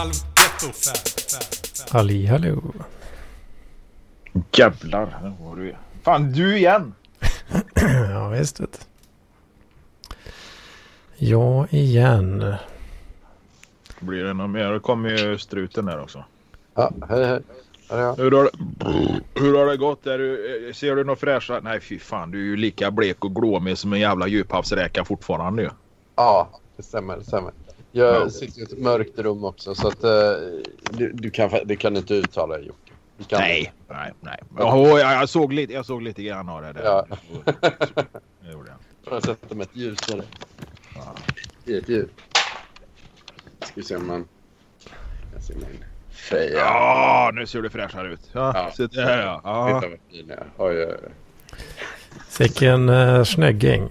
Halvgetto. Halli hallå. Jävlar, nu var du Fan, du igen! ja, visst vet du. Ja, igen. Blir det något mer? Då kommer ju struten där också. Ja, hej hej. Hur har, det, hur har det gått? Är du, ser du något fräscha? Nej fy fan, du är ju lika blek och glåmig som en jävla djuphavsräka fortfarande ju. Ja, det stämmer. Det stämmer. Jag Ja. sitter i ett mörkt rum också så att uh, du, du, kan, du kan inte uttala det Jocke. Nej, nej, nej. Oh, jag, jag, såg lite, jag såg lite grann av det där. Ja. Det gjorde jag. Jag sätta med ett ljusare Ja. i ett ljus. Ska vi se om man... Jag ser min feja. Ja, nu ser du fräschare ut. Ja, Ja. Så där ja. ja. Titta vad fin jag är. Oj, oj, oj. Sicken uh, snägging.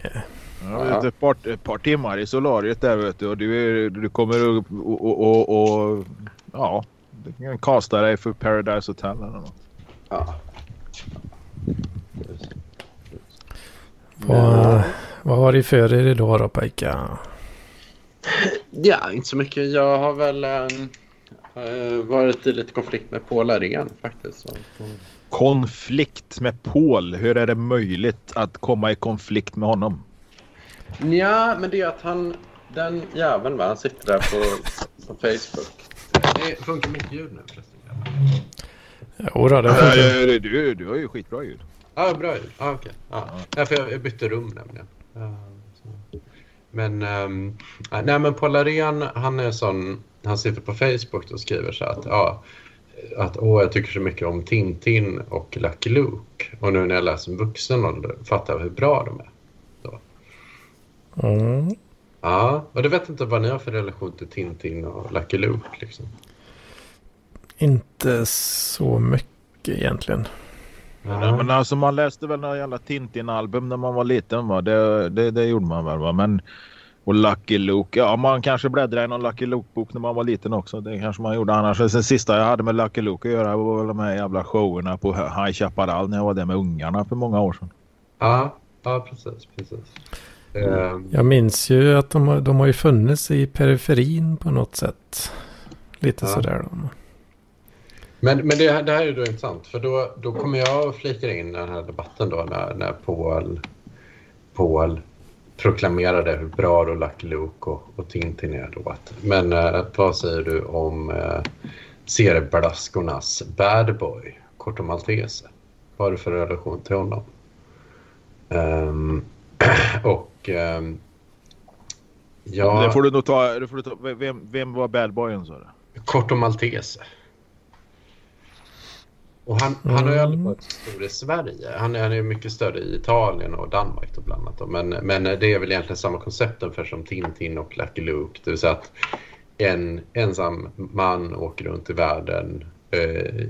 Ja, du, ett, par, ett par timmar i solariet där vet du och du, är- du kommer och, och, och, och ja, du kan kasta dig för Paradise Hotel eller något. Ja. Vad, vad har ni för er idag då pojkar? ja, inte så mycket. Jag har väl eh, varit i lite konflikt med Paul Arén faktiskt. Så. Konflikt med Paul. Hur är det möjligt att komma i konflikt med honom? Ja, men det är att han, den jäveln va, han sitter där på, på Facebook. Det funkar mitt ljud nu förresten. Jodå, det funkar. Du, du har ju skitbra ljud. Ja, bra ljud. Ja, okej. Ja. Ja, för jag, jag bytte rum nämligen. Men, um, nej men Paul Arén, han är sån, han sitter på Facebook och skriver så att, ja, att åh, jag tycker så mycket om Tintin och Lucky Luke. Och nu när jag läser vuxen ålder fattar jag hur bra de är. Mm. Ja, och det vet inte vad ni har för relation till Tintin och Lucky Luke liksom. Inte så mycket egentligen. Ja. Men alltså man läste väl några jävla Tintin-album när man var liten va? Det, det, det gjorde man väl va? Men och Lucky Luke. Ja man kanske bläddrade i någon Lucky Luke-bok när man var liten också. Det kanske man gjorde annars. Den sista jag hade med Lucky Luke att göra var väl de här jävla showerna på High Chaparral när jag var där med ungarna för många år sedan. Ja, ja precis. precis. Ehm, Jag minns ju att de har, de har ju funnits i periferin på något sätt. Lite Ja. sådär då. Men, men det, här- det här är då intressant för då, då kommer jag att flika in i den här debatten då när, när Paul, Paul proklamerade hur bra då Lucky Luke och, och Tintin är. Då. Men eh, vad säger du om eh, serieblaskornas bad boy, Corto Maltese? Vad har du för relation till honom? Ehm, och ja, Det får du nog ta. Det får du ta vem, vem var bad boyen sa du? Corto Maltese. Och han, han har ju aldrig varit så stor i Sverige. Han, är- han är mycket större i Italien och Danmark då bland annat. Men, men det är väl egentligen samma koncept ungefär som Tintin och Lucky Luke. Det vill säga att en ensam man åker runt i världen eh,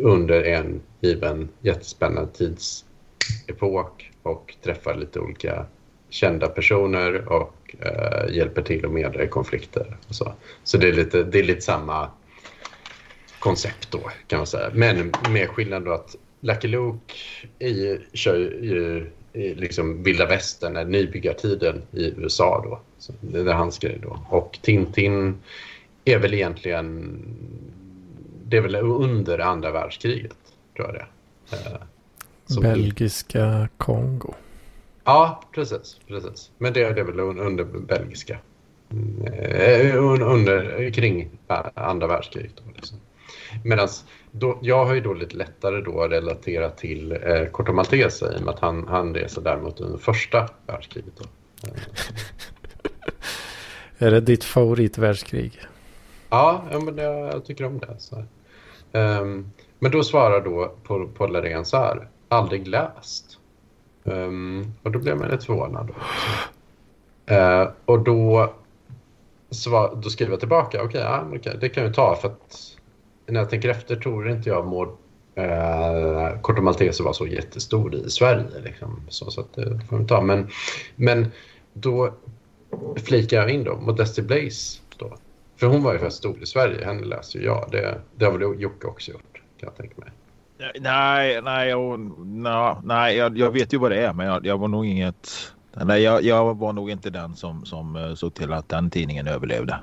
under en given jättespännande tidsepok och träffar lite olika kända personer och eh, hjälper till att medla i konflikter. Och så så det, är lite, det är lite samma koncept då kan man säga. Men med skillnad då att Lucky Luke i, kör ju i liksom vilda västern, nybyggartiden i USA då. Så det är hans grej då. Och Tintin är väl egentligen det är väl under andra världskriget tror jag det är. Eh, som- Belgiska Kongo. Ja, precis. precis. Men det, det är väl un- under belgiska. Mm, eh, un- under, kring andra världskriget. Då, liksom. Medan jag har ju då lite lättare då att relatera till eh, Corto Maltese i och med att han, han reser däremot under första världskriget. Då. Är det ditt favoritvärldskrig? Ja, ja men jag, jag tycker om det. Så. Ehm, men då svarar då på, på Larén så här. Aldrig läst. Um, och då blev man lite förvånad. Uh, och då, svar, då skriver jag tillbaka. Okej, ja, okay, det kan vi ta. För att när jag tänker efter tror inte jag Maud eh, uh, Corto Maltese var så jättestor i Sverige. Liksom. Så, så att eh, det får vi ta. Men, men då flikar jag in då Modesty Blaze då. För hon var ju faktiskt stor i Sverige. Henne läser ju jag. Det, det har väl Jocke också gjort. Kan jag tänka mig. Nej, nej, jag, nej, nej jag, jag vet ju vad det är men jag, jag var nog inget... Nej, jag, jag var nog inte den som, som eh, såg till att den tidningen överlevde.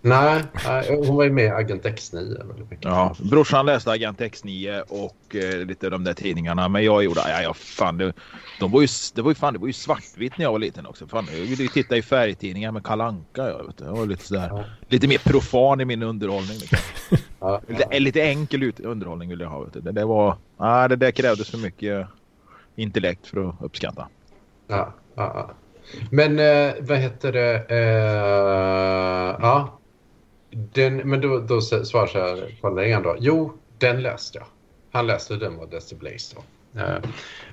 Nej, nej, hon var ju med i Agent X9 väldigt mycket. Ja, brorsan läste Agent X9 och eh, lite de där tidningarna. Men jag gjorde, ja, ja fan det, de var ju, det var ju fan, det var ju svartvitt när jag var liten också. Fan, jag ville ju titta i färgtidningar med Kalanka. Jag, vet, jag var lite sådär, Ja. lite mer profan i min underhållning. Liksom. Ja, Lite, lite enkel ut, underhållning ville jag ha. Det, det var, ja, det där krävdes för mycket intellekt för att uppskatta. ja, ja. Men eh, vad heter det? Eh, ja. Den, men då, då svarar så här, kolla igen då. Jo, den läste jag. Han läste den var Dusty Blaze då. Eh,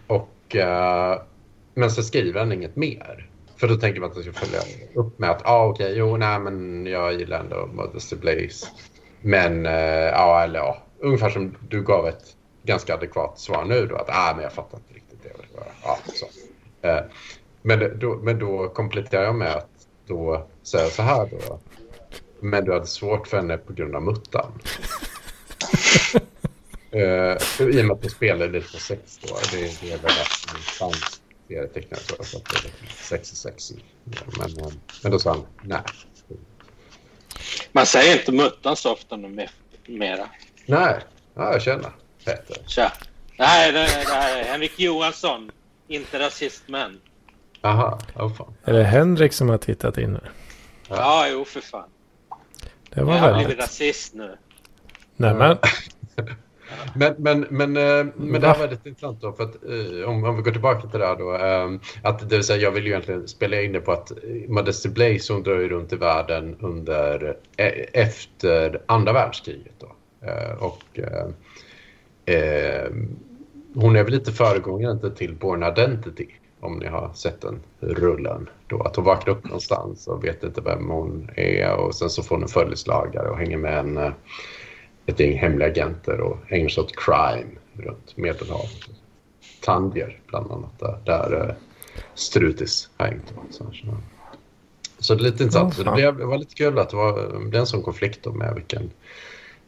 och, eh, men så skriver han inget mer. För då tänker man att det ska följa upp med att ah, okej, jo, nej, men jag gillar ändå Modesty Blaze. Men, eh, ja, eller ja, ungefär som du gav ett ganska adekvat svar nu då, att ah, men jag fattar inte riktigt det. jag vill göra." Ja, så. Eh, men, då, men då kompletterar jag med att då säga så här då. Men du hade svårt för henne på grund av muttan. Eh, I och med att du spelar lite på sex då. Det, det är väl att fransk serietecknare. Så att det är sex och sexy. Men, men då sa han nej. Man säger inte muttan så ofta nu mer- mera. Nej, ja, jag känner Peter. Tja. Nej, det, det här är Henrik Johansson. Inte rasist, men. Aha, oh, fan. Är det Henrik som har tittat in nu? Ja, jo för fan. Det var Jag har blivit väldigt... rasist nu. Nej men, Men, men, men, eh, men det här Va? var lite intressant då, för att eh, om, om vi går tillbaka till det här då. eh, Att det vill säga, jag vill ju egentligen spela in det på att Modesty Blaze hon drar ju runt i världen under, efter andra världskriget då. Och eh, hon är väl lite föregångaren till Born Identity. Om ni har sett den rullen. Då, att hon vaknar upp någonstans och vet inte vem hon är och sen så får hon en följeslagare och hänger med en, ett gäng hemliga agenter och ägnar sig åt crime runt Medelhavet. Tangier bland annat där, där eh, Strutis har hängt. och Så, det är lite intressant. Ja, det, fan. blev, det var lite kul att det var det blev en sån konflikt då med vilken,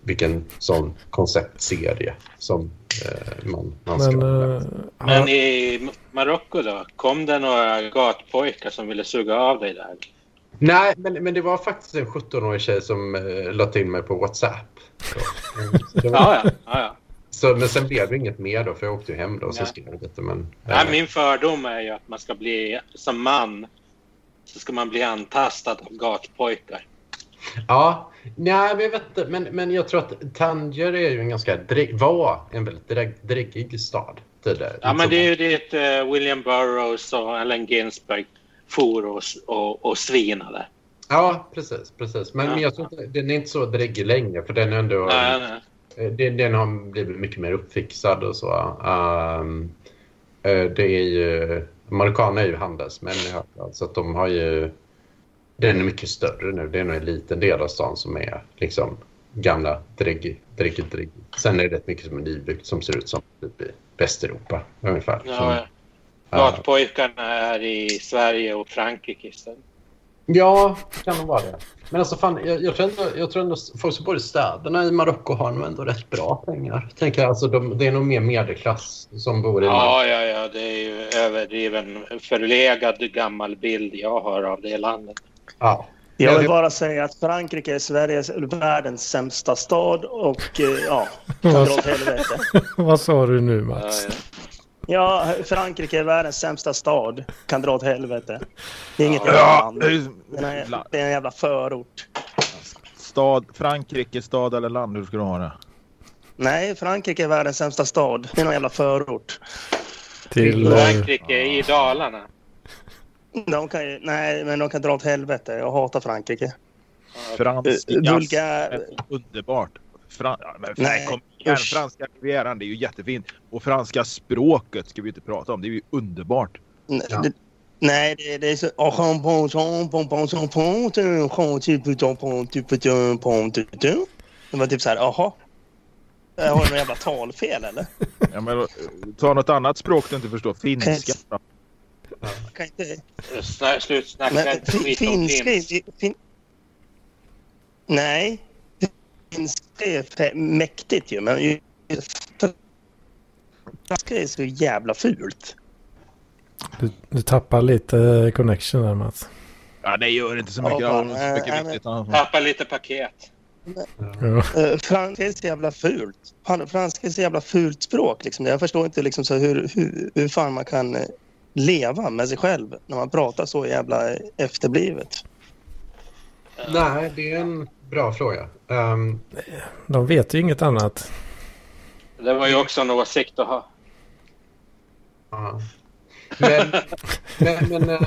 vilken sån konceptserie som eh, man, man ska... men... eh, Men i Marocko då? Kom det några gatpojkar som ville suga av dig där? Nej, men, men det var faktiskt en 17-årig tjej som eh, la till mig på WhatsApp. Så, det var, Ja, ja. ja, så, men sen blev det inget mer då, för jag åkte ju hem då och så Nej. skrev jag lite. Men, Nej, eh, min fördom är ju att man ska bli, som man, så ska man bli antastad av gatpojkar. Ja, nej, men jag vet inte. Men, men jag tror att Tanger är ju en ganska var en väldigt dräg, dräggig stad tidigare. Ja, men Liksom- det är ju dit eh, William Burroughs och Allen Ginsberg for och, och, och svinade. Ja, precis. precis. Men, Ja. men jag tror inte, den är inte så dräggig längre för den är ändå... Nej, nej. Eh, Den, den har blivit mycket mer uppfixad och så. Eh, det är ju... Amerikaner är ju handelsmän i hög grad, så att de har ju... Den är mycket större nu. Det är nog en liten del av stan som är liksom gamla dräggig, dräggig. Sen är det rätt mycket som är nybyggt som ser ut som typ i Västeuropa ungefär. Som- Ja, gatpojkarna är i Sverige och Frankrike istället. Ja, det kan nog vara det. Men alltså fan, jag, jag, tror ändå, jag tror ändå folk som bor i städerna i Marocko har nog ändå rätt bra pengar. Tänker jag, alltså, de, det är nog mer medelklass som bor i. Ja, ja, ja. Det är ju överdriven, förlegad gammal bild jag har av det landet. Ja. Jag Ja, vill bara säga att Frankrike är Sveriges, världens sämsta stad och eh, ja, kan dra åt helvete. vad sa du nu Mats? ja. Ja, Frankrike är världens sämsta stad. Kan dra åt helvete. Det är inget Ja. jävla Ja, land. Det är, en, det är en jävla förort. stad, Frankrike, stad eller land? Hur ska du ha det? Nej, Frankrike är världens sämsta stad. Det är någon jävla förort. Till... eh, Frankrike i Dalarna. De kan ju, nej, men de kan dra åt helvete. Jag hatar Frankrike. Fransk Eh, är underbart. Fran ja, men Nej, kom igen, franska rivieran, det är ju jättefint. Och franska språket ska vi inte prata om. Det är ju underbart. N- Ja. det, nej, det, det är så... Det var typ så här, jaha. Jag har du något jävla talfel eller? Ja, men, ta något annat språk du inte förstår. Finska. kan inte... Snä, slut snacka Men inte skit om finska finsk. nej. Finska är mäktigt ju, men franska är så jävla fult. Du, du tappar lite connection där Mats. Ja, det gör inte så mycket. Ja, fan, så mycket äh, viktigt. Ja. Tappa lite paket. Ja. Eh, franska är så jävla fult. Franska är så jävla fult språk. Liksom. Jag förstår inte liksom, så hur, hur, hur fan man kan eh, leva med sig själv när man pratar så jävla efterblivet. Nej, det är en bra fråga. Ehm, De vet ju inget annat. Det var ju också en åsikt att ha. ja. Men, men, men eh,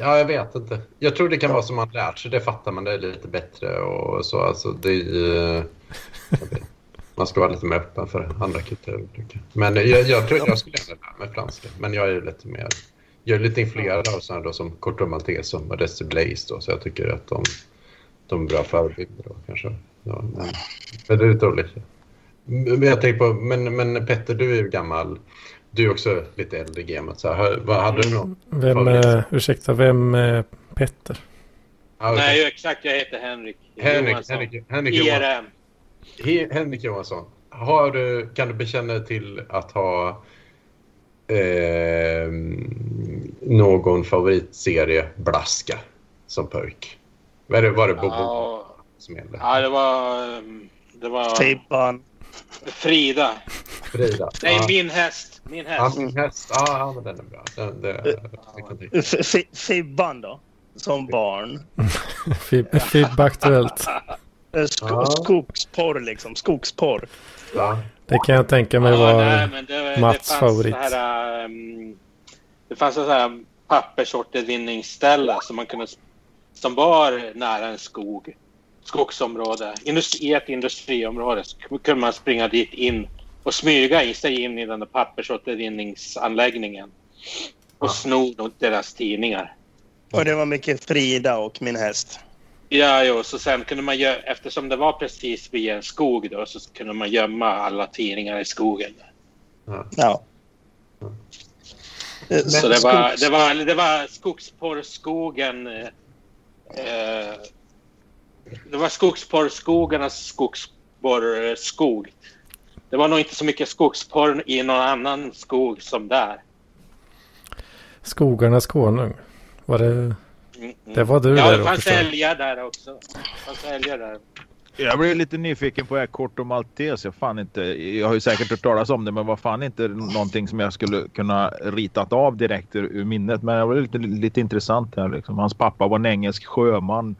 ja, jag vet inte. Jag tror det kan vara som man lärt sig. Det fattar man det lite bättre och så. Alltså, det, vet. man ska vara lite mer öppen för andra kulturer. tycker jag. Men jag, jag tror jag skulle gärna lära mig franska. Men jag är lite mer... Jag är lite influerad av sådana då som Corto Maltese och Modeste Blaise då, så jag tycker att de, de bra förebilder då kanske. Ja, men, men det är lite roligt. Men jag tänker på, men, men Petter, du är ju gammal. Du är också lite äldre i gamet. Så här, vad hade du någon? Vem, eh, ursäkta, vem är Petter? Ja, okej. Nej, exakt. Jag heter Henrik Henrik, Johansson. Henrik, Henrik, Johansson. IRM. He- Henrik Johansson. Har du, kan du bekänna dig till att ha eh, någon favoritserie Blaska som pojk? Var det, var det Bobo Ja, som gällde? ja, det var... um, Det var Fibban. Frida. Frida? Nej, ja. min häst. Min Ja, häst. min häst. Ja, ja, men den är bra. Den, det, det Fibban då? Som barn. Fib, Fib Aktuellt. Eh, Sk- Ja. Skogsporr liksom. Skogsporr. ja. Det kan jag tänka mig Ja, var nej, men det, Mats det fanns favorit. Så här, um, det fanns så här pappersåtervinningsställe som man kunde som var nära en skog, skogsområde. Industri, I ett industriområde så kunde man springa dit in och smyga i sig in i den där pappersåtervinningsanläggningen och Ja. sno deras tidningar. Och det var mycket Frida och min häst. Ja, jo, så sen kunde man gö- eftersom det var precis vid en skog då så kunde man gömma alla tidningar i skogen. Ja. Eh, Så det var, det var, det var skogsporrskogen. Eh, det var skogsporrskogarnas skogsporrskog. Det var nog inte så mycket skogsporr i någon annan skog som där. Skogarnas konung. Var det, Mm, mm. det var du ja, där det och fanns älgar där också. Det fanns älgar där. Jag blev lite nyfiken på det här Corto Maltese. Jag, fan inte, jag har ju säkert hört talas om det men var fan inte någonting som jag skulle kunna ritat av direkt ur, ur minnet. Men det var lite, lite intressant här liksom. Hans pappa var en engelsk sjöman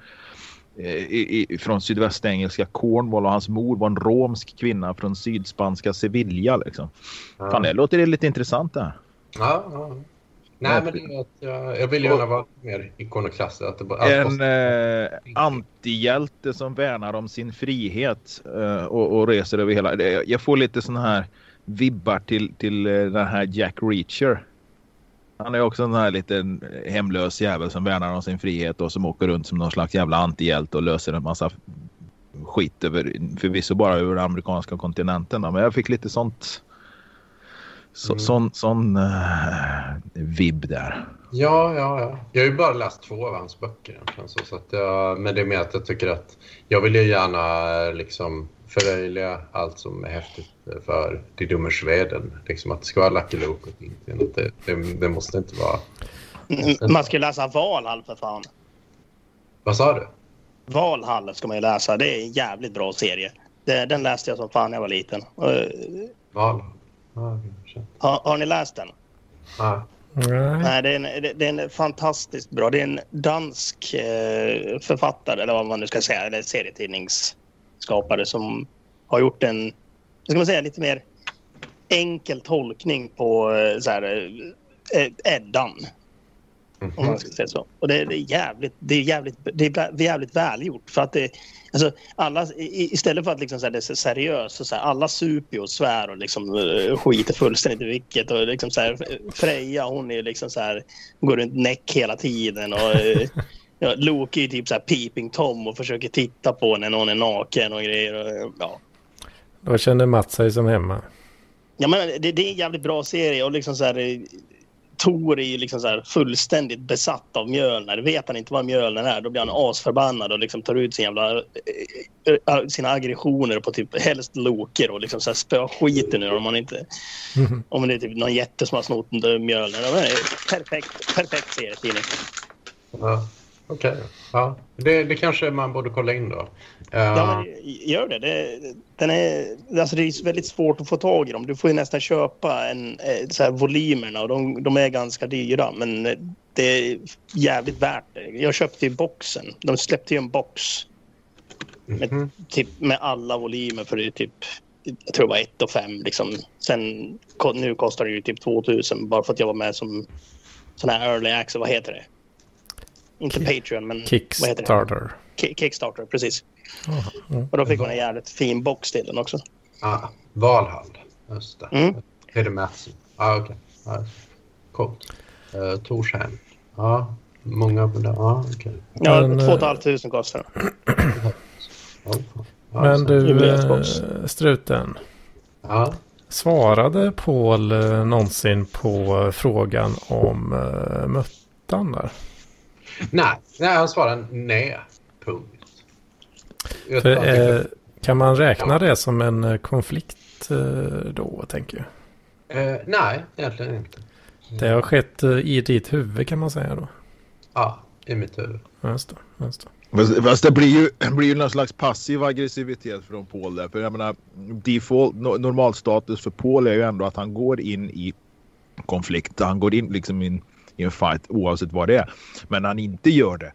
eh, i, i, från sydvästengelska Cornwall och hans mor var en romsk kvinna från sydspanska Sevilla. Liksom. Fan, det låter lite intressant det här. Ja, ja. Nej, men det är att jag, jag vill gärna vara mer ikonoklassig. Att det bara, En eh, antihjälte som värnar om sin frihet eh, och, och reser över hela... Jag får lite såna här vibbar till, till eh, den här Jack Reacher. Han är också en här liten hemlös jävel som värnar om sin frihet och som åker runt som någon slags jävla antihjälte och löser en massa skit över, förvisso bara över den amerikanska kontinenten. då, Men jag fick lite sånt... Så, Mm. Sån, sån uh, vibb där. Ja, ja, ja. Jag har ju bara läst två av hans böcker egentligen. Så, så att jag, men det är mer att jag tycker att jag vill ju gärna liksom förlöjliga allt som är häftigt för Die dummer Schweden. Liksom att det ska vara Lucky Luke och. Att det, det, det måste inte vara... Mm, Man ska läsa Valhall för fan. Vad sa du? Valhall ska man ju läsa. Det är en jävligt bra serie. Det, den läste jag som fan när jag var liten. Eh, Val? Ja. Har, har ni läst den? Nej. Nej, det är, en, det, är en fantastiskt bra. Det är en dansk eh, författare, eller vad man nu ska säga, eller serietidningsskapare som har gjort en, ska man säga, lite mer enkel tolkning på eh, så här, eh, Eddan. Om Mhm. man ska säga så. Och det, det är jävligt, det är jävligt, det är jävligt välgjort. För att det, alltså, alla, istället för att liksom så här, det är seriöst, så så här, alla super och svär och liksom, eh, skiter fullständigt i vilket. Och liksom så här, Freja, hon är liksom så här, går runt näck hela tiden. Och, eh, ja, Loki är typ så här peeping Tom och försöker titta på när någon är naken och grejer. Och, ja. Då känner Mats sig som hemma. Ja, men det, det är en jävligt bra serie och liksom så här, eh, Tor är ju liksom så fullständigt besatt av Mjölner. Vet han inte vad Mjölner är, då blir han asförbannad och liksom tar ut sin jävla, eh, eh, sina aggressioner på typ helst Loker och liksom så spöar skiten ur om man inte... Om det är typ någon jätte som har snott Mjölner. Perfekt, perfekt serietidning. Ja, Okej, ja. Det, det kanske man borde kolla in då. Ja, men gör det. det, den är, alltså det är väldigt svårt att få tag i dem. Du får ju nästan köpa en, eh, så här, volymerna och de, de är ganska dyra. Men eh, det är jävligt värt det. Jag köpte ju boxen. De släppte ju en box med, mhm. typ, med alla volymer för det är typ jag tror det var 1 och 5 liksom. Sen nu kostar det ju typ 2000 bara för att jag var med som sån här early access, vad heter det? Inte Patreon men vad heter det? Kickstarter. Ki- Kickstarter, precis. Jaha, mm. Och då fick man en jävligt fin box till den också. ah, Valhall. Just det. Mm. Peder Mattsson. Ah, okej. Ja, coolt. Uh, Torsheim. Ja, många på det. Ja, Men, 2 500 kostar den. Ja, fan. Ja, Men du, eh, Struten. Ja. Svarade Paul eh, någonsin på frågan om muttan där? Nej, nej, han svarade nej. Punkt. För, eh, kan man räkna det som en eh, konflikt eh, då, tänker jag? eh, nej, egentligen inte. Det har skett eh, i ditt huvud kan man säga då. Ja, i mitt huvud. Just det, just det. Fast, fast det blir ju, blir ju någon slags passiv aggressivitet från Paul där. För jag menar, default, no, normalstatus för Paul är ju ändå att han går in i konflikt. Han går in liksom in, i en fight oavsett vad det är. Men han inte gör det,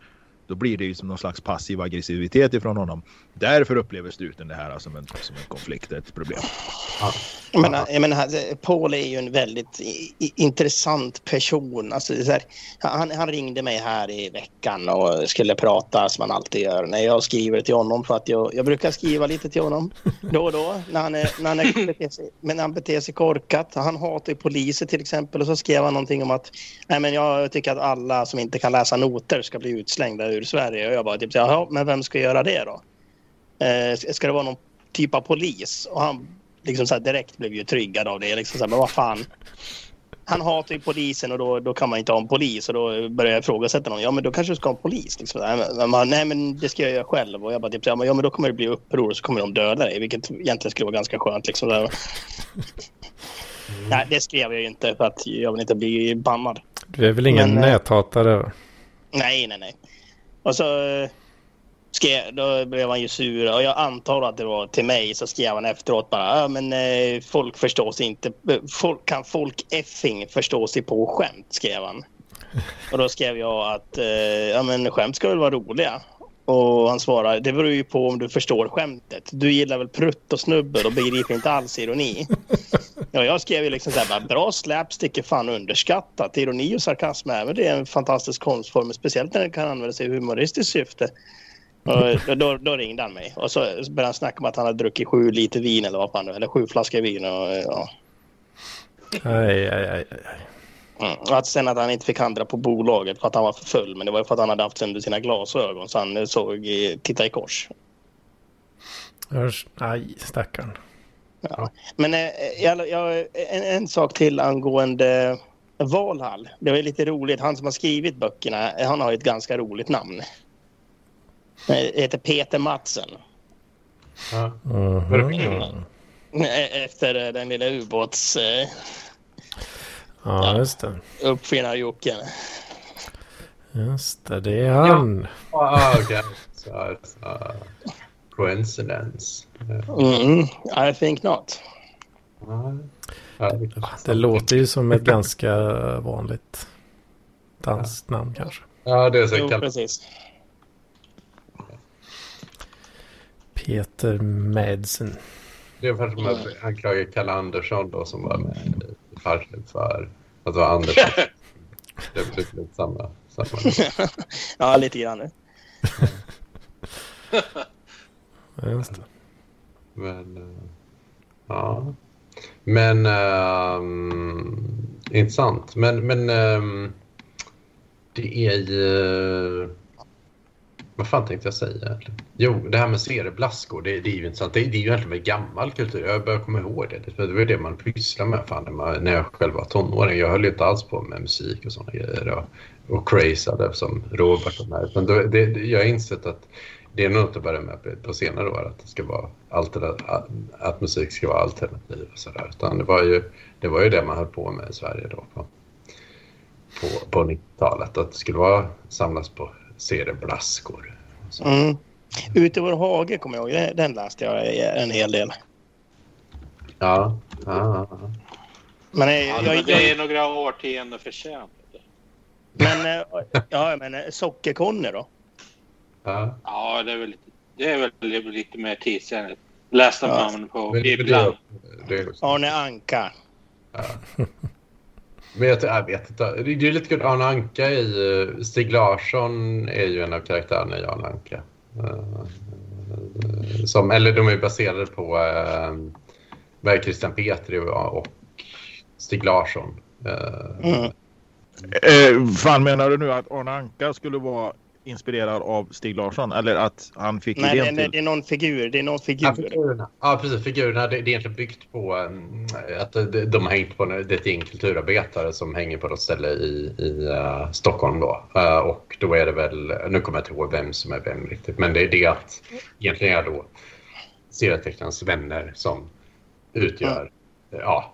då blir det ju som någon slags passiv aggressivitet ifrån honom. Därför upplever struten det här som en, som en konflikt, ett problem. Ja. Jag menar, jag menar, alltså, Paul är ju en väldigt i, i, intressant person. Alltså, här, han, han ringde mig här i veckan och skulle prata som man alltid gör när jag skriver till honom. För att jag, jag brukar skriva lite till honom då och då när han, är, när han, är, beter sig, men när han beter sig korkat. Han hatar ju poliser till exempel och så skrev han någonting om att Nej, men jag tycker att alla som inte kan läsa noter ska bli utslängda ur Sverige. Och jag bara typ, så här, "Jaha, men vem ska göra det då? Eh, ska det vara någon typ av polis? Och han liksom så direkt blev ju tryggad av det. Liksom så här, men vad fan. Han hatar ju polisen och då, då kan man inte ha en polis. Och då börjar jag ifrågasätta honom. Ja, men då kanske du ska ha en polis. Liksom. Nej, men, men, man, nej, men det ska jag göra själv. Och jag bara typ så här, ja, men då kommer det bli uppror och så kommer de döda dig. Vilket egentligen skulle vara ganska skönt. Liksom, här. Nej, det skrev jag ju inte för att jag vill inte bli bannad. Du är väl ingen Men, eh, näthatare? Nej, nej, nej. Och så eh, skrev, då blev han ju sur och jag antar att det var till mig så skrev han efteråt bara ja men eh, folk förstår sig inte, folk, kan folk effing förstå sig på skämt skrev han. Och då skrev jag att eh, ja men skämt ska väl vara roliga. Och han svarade det beror ju på om du förstår skämtet. Du gillar väl prutt och snubbel och begriper inte alls ironi. Ja, jag skrev ju liksom så här, bara, bra slapstick är fan underskattat. Ironi och sarkasm även det är en fantastisk konstform, speciellt när den kan användas i humoristiskt syfte. Och då, då, ringde han mig och så började han snacka om att han hade druckit sju liter vin eller vad fan var, eller sju flaskor vin. Och, ja. Aj, aj, aj, aj. Mm. Att sen att han inte fick handla på bolaget för att han var för full. Men det var för att han hade haft sönder sina glasögon så han såg i, titta i kors. Hörs- Aj, stackarn. Ja. Men eh, jag, jag, en, en sak till angående Valhall. Det var lite roligt. Han som har skrivit böckerna, han har ju ett ganska roligt namn. Eh, heter Peter Madsen. Ja. Vad är det för kul? Eh, Efter eh, den lilla ubåts eh, Ja, just det. uppfinnarjocken. Just det, det är han. Ah, okej. Så, så, coincidence. Mm, I think not. Ja. Ja, det Det låter ju som ett ganska vanligt danskt namn kanske. Ja, det är så Jo, kallat. precis. Peter Madsen. Det är ungefär som att anklaga Kalle Andersson då som var med i Farsen för att vara Andersson. Det blir lite samma. samma. ja, lite grann. Ja, Just det. Men, eh, ja. Men, ehm, intressant. Men, men ehm, det är ju... Vad fan tänkte jag säga? Jo, det här med serieblaskor, det, det är ju intressant. Det, det är ju egentligen med gammal kultur. Jag börjar komma ihåg det. Det var ju det man pysslade med fan, när, man, när jag själv var tonåring. Jag höll ju inte alls på med musik och sådana grejer. Och, och crazade som Robert och mig. Men då, det, jag har insett att det är något att börja med på, senare år att det ska vara att, att musik ska vara alternativ och sådär. Utan det var, ju, det var ju det man höll på med i Sverige då på, på, på 90-talet. Att det skulle vara samlas på serieblaskor. Så. Mm. Ute i vår hage kommer jag ihåg. Den- läste jag en hel del. Ja, ja, ja. Men, eh, Ja, jag, men jag, det är några årtionden för sent. men, eh, ja, men eh, Socker-Conny då? ja. Ja, det är väl det är väl lite mer tidsenligt. Läste Ja. man på Men det, ibland. det, det, det, Arne Anka. Men jag, jag vet inte. Det är är lite kul. Arne Anka i... Eh, Stig Larsson är ju en av karaktärerna i Arne Anka. Eh, som, eller de är baserade på eh, Christian Petri och, Stig Larsson. Eh, mm. Eh, fan menar du nu att Arne Anka skulle vara inspirerad av Stig Larsson? Eller att han fick Nej, idén det, till? det är någon figur. Det är någon Ja, figur. figurerna. Ja, precis. Figurerna. Det, det är egentligen byggt på um, att de, de har hängt på det är ett gäng kulturarbetare som hänger på något ställe i, i uh, Stockholm. Då. Uh, och då är det väl, nu kommer jag inte ihåg vem som är vem riktigt, men det är det att egentligen är då serietecknarens vänner som utgör ja,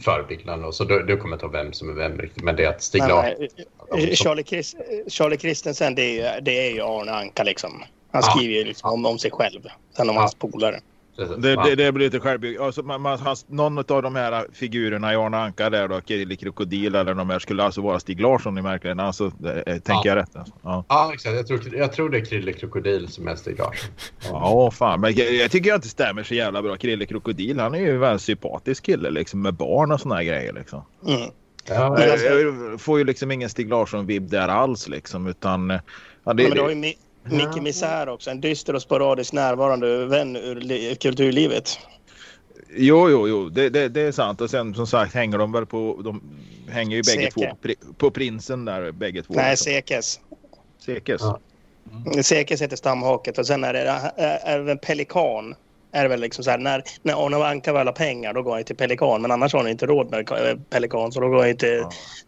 förebilden. Och så då, då kommer inte ihåg vem som är vem riktigt, men det är att Stig Larsson... nej, eh, Charlie, Chris, Charlie Christensen, det är, ju, det är ju Arne Anka liksom. Han skriver ju liksom om, om sig själv. Sen om hans polare. Det, det, det blir lite självbyggt. Alltså, man, man, hans, någon av de här figurerna i Arne Anka där då, Krille Krokodil eller de här skulle alltså vara Stig Larsson i märkligheten. Alltså, eh, tänker Ja. jag rätt? Alltså. Ja. Ja, exakt. Jag tror, jag tror det är Krille Krokodil som är Stig Larsson. Ja, fan. Men jag, jag tycker att det stämmer så jävla bra. Krille Krokodil, han är ju en väldigt sympatisk kille liksom med barn och såna här grejer liksom. Mm. Ja, Men alltså- Jag får ju liksom ingen Stig Larsson-vibb där alls liksom utan... Ja, det, men du har det, ju Micke Misär också. En dyster och sporadiskt närvarande vän ur li- kulturlivet. jo, jo, jo, det, det, det är sant. Och sen som sagt hänger de väl på... De hänger ju bägge Seke. två på, på prinsen där bägge två. Nej. Sekes. Sekes. Ja. Sekes heter stamhaket och sen är det även Pelikan. Är det väl liksom så här, när, när Arne Anka väl har pengar då går han till Pelikan. Men annars har han inte råd med Pelikan så då går han till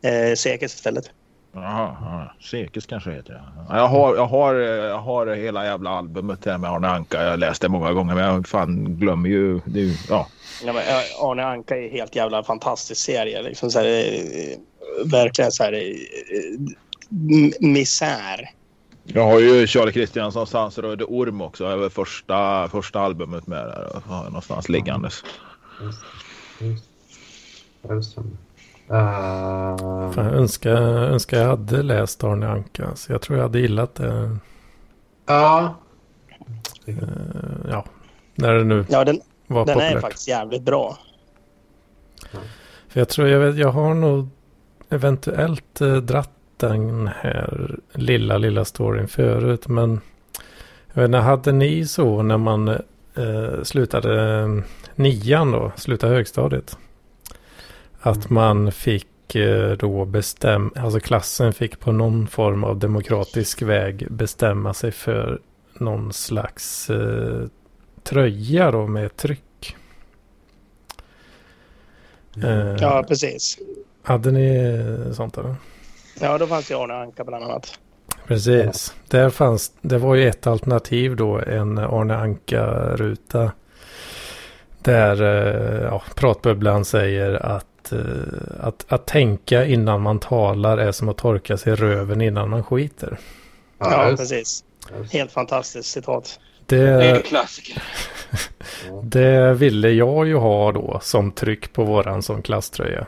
eh, Sekes istället. Jaha, ja. Sekes kanske heter det. Ja, Jag har, jag, har, eh, jag har hela jävla albumet här med Arne Anka. Jag har läst det många gånger men jag fan glömmer ju... Ju- ja. Ja, men, eh, Arne Anka är helt jävla fantastisk serie. Liksom så här, eh, verkligen så här eh, misär. Jag har ju Charlie Kristianssons Hans röde orm också. Det var första, första albumet med där. Någonstans liggandes. Ja, det Eh, Fan, jag önskar, önskar jag hade läst Arne Anka. Så jag tror jag hade gillat det. ja, eh, Ja, när det nu Ja, den, var den är populärt. faktiskt jävligt bra. För jag tror jag, vet, jag har nog eventuellt eh, dratt den här lilla, lilla storyn förut. Men jag vet inte, hade ni så när man eh, slutade eh, nian då, slutade högstadiet? Att man fick eh, då bestämma, alltså klassen fick på någon form av demokratisk väg bestämma sig för någon slags eh, tröja då med tryck. Eh, Ja, precis. hade ni eh, sånt eller? Ja, då fanns ju Arne Anka bland annat. Precis. Där fanns, det var ju ett alternativ då, en Arne Anka-ruta. Där eh, ja, pratbubblan säger att, eh, att att tänka innan man talar är som att torka sig i röven innan man skiter. Ja, just- precis. Helt fantastiskt citat. Det är en Det, klassiker. det ville jag ju ha då som tryck på våran som klasströja.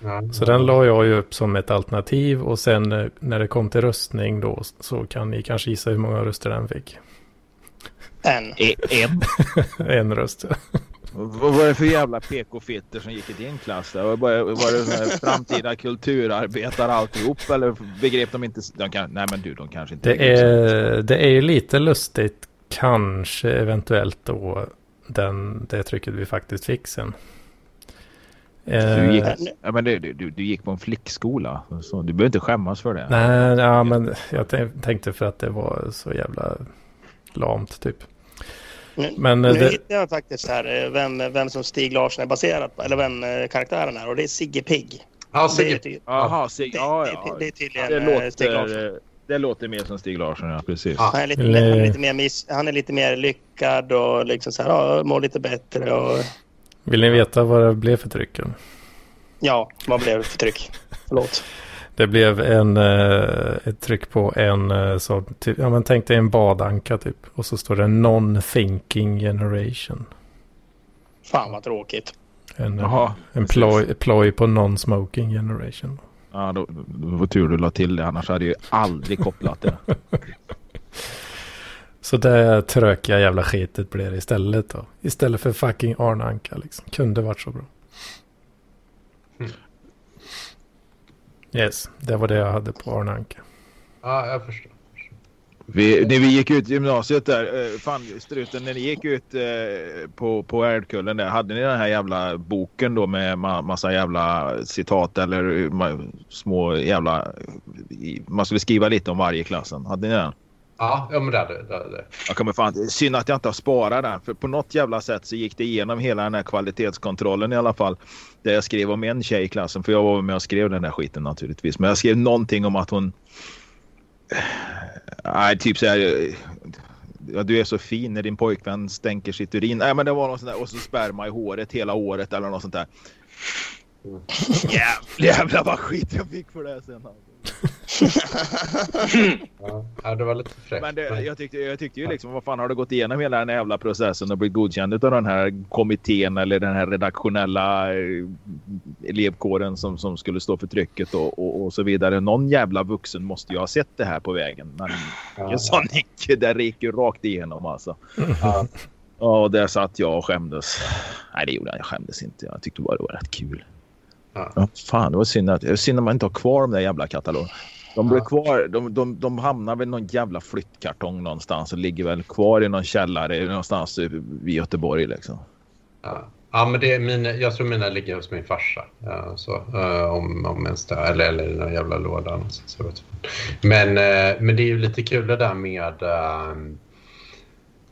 ja. Så den la jag ju upp som ett alternativ och sen eh, när det kom till röstning då så kan ni kanske gissa hur många röster den fick. En. En? en röst. Vad var det för jävla PK-fitter som gick i din klass? Där? Var, var det här framtida kulturarbetare alltihop? Eller begrep de inte? De kan, nej men du, de kanske inte Det är, det är ju lite lustigt kanske eventuellt då den, det trycket vi faktiskt fick sen. Du gick, Eh, ja, men du, du, du gick på en flickskola. Så du behöver inte skämmas för det. nej, ja, men jag tänk- tänkte för att det var så jävla lamt typ. Nu, Men nu eh, det, hittar jag faktiskt här eh, vem, vem som Stig Larsson är baserad på. Eller vem eh, karaktären är. Och det är Sigge Pigg. Ja, Det, är Sigge. Jaha, Sig, det, ja, ja. det är tydligen Det eh, Stig Larsson. låter, det låter mer som Stig Larsson, ja precis. Ja. Han är, lite, han, är lite mer miss, han är lite mer lyckad och liksom så här, ja, mår lite bättre. Och, vill ni veta vad det blev för trycken? ja, vad blev det för tryck? Förlåt. Det blev en, eh, ett tryck på en, eh, så, typ, ja men tänk dig en badanka typ. Och så står det non-thinking generation. Fan vad tråkigt. En, Jaha, en ploj, ploj på non-smoking generation. Ja, då, då var tur du la till det. Annars hade jag ju aldrig kopplat det. Så det trökiga jävla skitet blir det istället då. Istället för fucking Arne Anka liksom. Kunde varit så bra. Yes, det var det jag hade på Arne Anka. Ja, jag förstår. Vi, när vi gick ut gymnasiet där, eh, fan struten, när ni gick ut eh, på, på Erdkullen där, hade ni den här jävla boken då med ma massa jävla citat eller ma små jävla... Man skulle skriva lite om varje klassen. Hade ni den? Ja, ja men det hade det. hade det. Jag kommer fan, synd att jag inte har sparat den. För på något jävla sätt så gick det igenom hela den här kvalitetskontrollen i alla fall. Där jag skrev om en tjej i klassen. För jag var med och skrev den där skiten naturligtvis. Men jag skrev någonting om att hon... Nej, typ så här... eh, Ja, du är så fin när din pojkvän stänker sitt urin. Nej, men det var något sånt där. Och så sperma i håret hela året eller något sånt där. Jävlar, jävlar vad skit jag fick för det sen. Alltså. Ja, det var lite fräckt. Men det, jag, tyckte, jag tyckte ju liksom, vad fan har du gått igenom hela den här jävla processen och blivit godkänd av den här kommittén eller den här redaktionella eh, elevkåren som, som skulle stå för trycket och, och, och så vidare. Någon jävla vuxen måste ju ha sett det här på vägen. Men Ja. sån Nicke, där gick ju rakt igenom alltså. Ja. Ja, och där satt jag och skämdes. Nej, det gjorde jag. Jag skämdes inte. Jag tyckte bara det var rätt kul. Ja. Ja, fan, det var synd att, synd att man inte har kvar de där jävla katalogerna. De blev Ja. kvar. De, de, de hamnar väl i någon jävla flyttkartong någonstans och ligger väl kvar i någon källare någonstans vid Göteborg liksom. Ja. Ja, men det är mina, jag tror mina ligger hos min farsa. Ja, så, eh, om, om ens det, eller, eller i någon jävla låda. Så, inte. men, eh, men det är ju lite kul det där med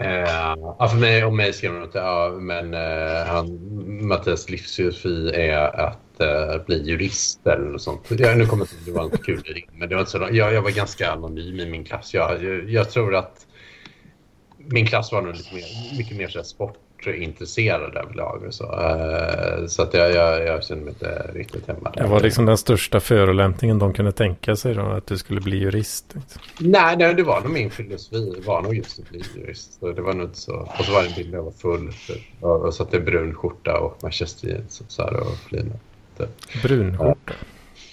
eh, ja, för mig och mig skrev de att ja, men, eh, han, Mattias livsfilosofi är att eh, bli jurist eller något sånt. Ja, nu kommer det vara inte kul ring, men det var inte så, jag, jag var ganska anonym i min klass. Jag, jag, jag tror att min klass var nog lite mer, mycket mer så här sportintresserad överlag. Så Eh, så att jag, jag, jag kände mig inte riktigt hemma. Det var liksom den största förolämpningen de kunde tänka sig då. Att du skulle bli jurist. liksom. Nej, nej, det var nog min filosofi. Det var nog just att bli jurist. Så det var nog inte så. Och så var det en bild där jag var full. Typ. Och, och satt i brun skjorta och manchester jeans och så här och flinade. Brunskjorta. Ja,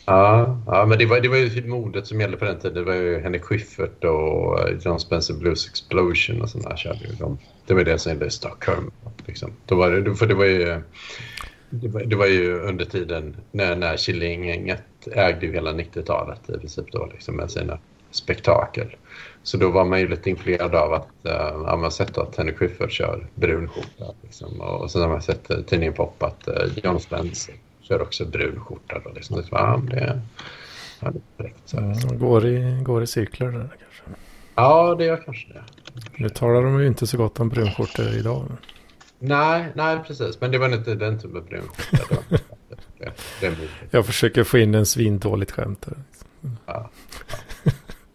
ja, men det var, det var ju typ modet som gällde på den tiden. Det var ju Henrik Schyffert och eh, John Spencer Blues Explosion och sådana körde ju de. Det var det som gällde i Stockholm. Liksom. Då var det, för det var ju... Eh, det var, det var ju under tiden när, när Killinggänget ägde ju hela 90-talet i princip då liksom med sina spektakel. Så då var man ju lite influerad av att uh, man har sett att Henrik Schyffert kör brun skjorta. Liksom. Och, och sen har man sett uh, tidningen Pop att uh, John Spencer kör också brun skjorta. Då, liksom. ja, det, ja, det är direkt, så. Mm, går, i, går i cykler där kanske. Ja, det gör kanske det. Nu talar de ju inte så gott om brunskjortor idag. Nej, nej, precis. Men det var inte den typen av brun skjorta. Det, var inte det. det, det är modigt. Jag försöker få in en svindåligt skämt där. ja.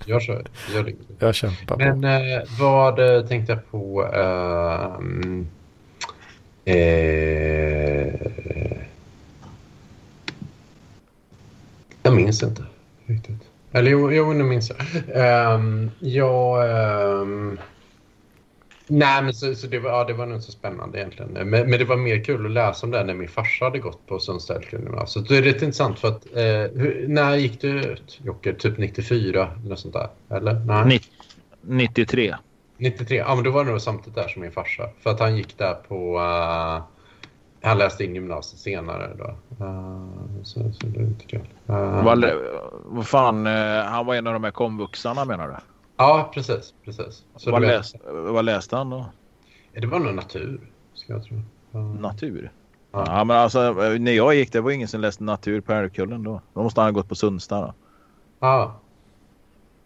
ja. Så. Gör det. Jag kämpar. Men eh, vad eh, tänkte jag på? ehm, eh, jag minns inte riktigt. Eller jo, jo nu minns jag. Um, jag... ehm, nej, men så, så det, var, ja, det var nog inte så spännande egentligen. Men, men det var mer kul att läsa om det när min farsa hade gått på Sundsvallsgymnasiet. Så det är rätt intressant för att... Eh, hur, när gick du ut, Jocke? Typ 94 eller sånt där? Eller? Nej. Nitt- 93. 93, ja men då var det nog samtidigt där som min farsa. För att han gick där på... eh, han läste in gymnasiet senare då. Eh, så, så det är inte kul. Uh, Vad, vad fan, eh, han var en av de här komvuxarna menar du? Ja, precis. precis. Så Vad, det, var- läst, vad läste han då? det var nog natur, ska jag tro. Natur? Ja. Ja. men alltså när jag gick det var ingen som läste natur på Älvkullen då. Då måste han ha gått på Sundsta då. Ja,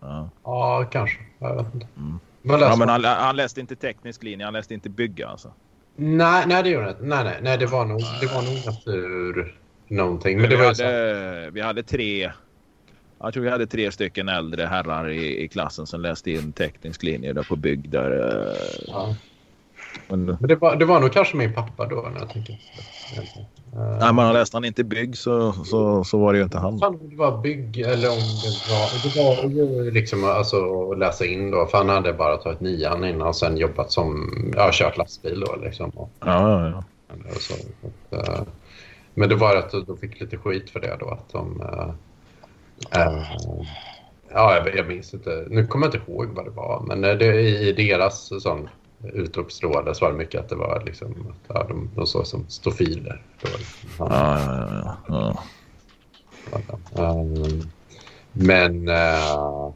Ja. ja kanske. Jag vet inte. Mm. Läste Ja, men han, han läste inte teknisk linje, han läste inte bygga alltså. Nej, nej, det gjorde inte. Nej, nej, nej, det var nog, det var nog natur någonting. Men det vi, var hade, vi hade tre jag tror vi hade tre stycken äldre herrar i, i klassen som läste in teknisk linje där på bygg där. eh, Ja. Men, Men det var, det var nog kanske min pappa då när jag tänker efter. Nej, man läste han inte bygg så, så, så var det ju inte han. Om det var bygg eller om det var... Det var ju liksom alltså, att läsa in då. För han hade bara tagit nian innan och sen jobbat som... Ja, kört lastbil då liksom. Och, Ja, ja, ja. så, att, eh, men det var att de fick lite skit för det då. Att de... eh, ja, jag, jag minns inte. Nu kommer jag inte ihåg vad det var. Men det, i deras sån utropsråd så var det mycket att det var liksom... Att, ja, de, de såg som stofiler. Liksom. Ja, ja, ja, ja. Um, men... eh,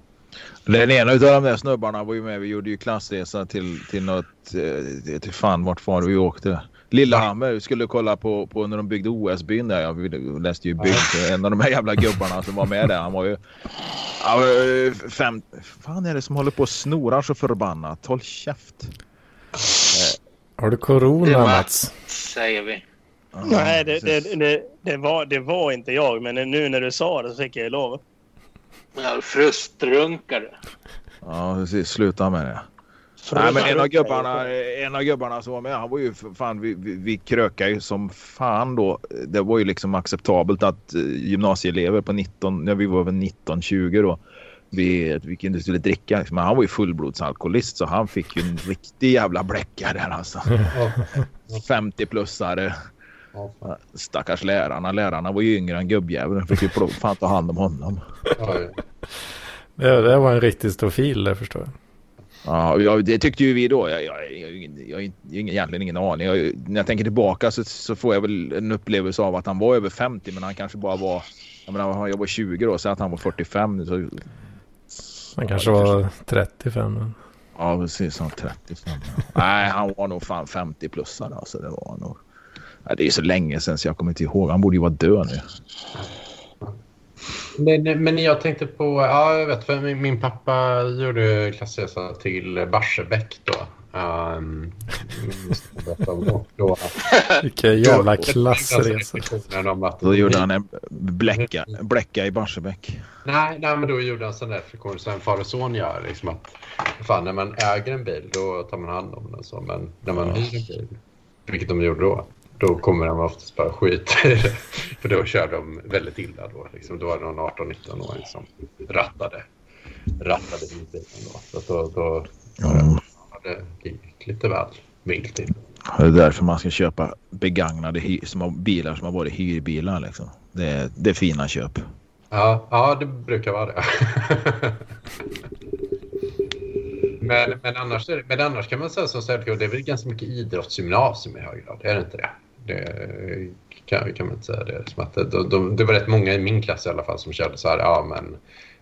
Den ena av de där snubbarna var ju med. Vi gjorde ju klassresa till, till något... eh, Till fan vart var vi åkte? Lillehammer. Vi skulle kolla på, på när de byggde OS-byn där. Jag läste ju bygg. En av de här jävla gubbarna som var med där. Han var ju... Han var ju fem... fan är det som håller på och snorar så förbannat? Håll käft. Har du Det corona var- Mats? Säger vi. Ja, Nej, det, det, det, det, var, det var inte jag, men nu när du sa det så fick jag lov. Ja, Frustrunkare. Ja, precis. Sluta med det. Nej, men en av, gubbarna, en av gubbarna som var med, han var ju fan, vi, vi, vi krökade ju som fan då. Det var ju liksom acceptabelt att eh, gymnasieelever på 19, när vi var väl 19-20 då, vi, vi inte skulle dricka. Liksom. Men han var ju fullblodsalkoholist så han fick ju en riktig jävla bläcka där alltså. 50-plussare. ja, fan. Stackars lärarna. Lärarna var ju yngre än gubbjäveln. Fick ju fan ta hand om honom. Oj. Det, det var en riktig stofil det förstår jag. Ja, ja, det tyckte ju vi då. Jag, jag, jag, jag, jag har ingen- egentligen ingen aning. Jag, när jag tänker tillbaka så, så får jag väl en upplevelse av att han var över 50 men han kanske bara var... Jag menar, jag var 20 då, så att han var 45. Så, Han kanske var 35. men- ja, precis. Han var 35. Ja. Nej, han var nog fan 50 plussare. Alltså, det var nog. Ja, det är så länge sedan så jag kommer inte ihåg. Han borde ju vara död nu. Men, men jag tänkte på, ja jag vet, för min, min pappa gjorde klassresa till Barsebäck då. Um, då Vilken jävla klassresa. restriktionen om att- Då gjorde han en bläcka, bläcka i Barsebäck. Nej, nej, men då gjorde han sån där reflektion som en far och son gör. Liksom att, fan, när man äger en bil då tar man hand om den så. Men när man hyr en bil, vilket de gjorde då, då kommer de oftast bara skit i det. För då kör de väldigt illa då. Liksom. Då var det någon 18-19-åring som rattade, rattade bilen då. Så då, då Mm. ja, det gick lite väl vilt till. Det är därför man ska köpa begagnade som har, bilar som har varit hyrbilar. Liksom. Det, är, det är fina köp. Ja, ja, det brukar vara det. men, men, annars, men annars kan man säga som Sergio, det är väl ganska mycket idrottsgymnasium i hög grad, är det inte det? Det kan, kan man inte säga det. Som att det, de, de, det var rätt många i min klass i alla fall som körde så här, ja men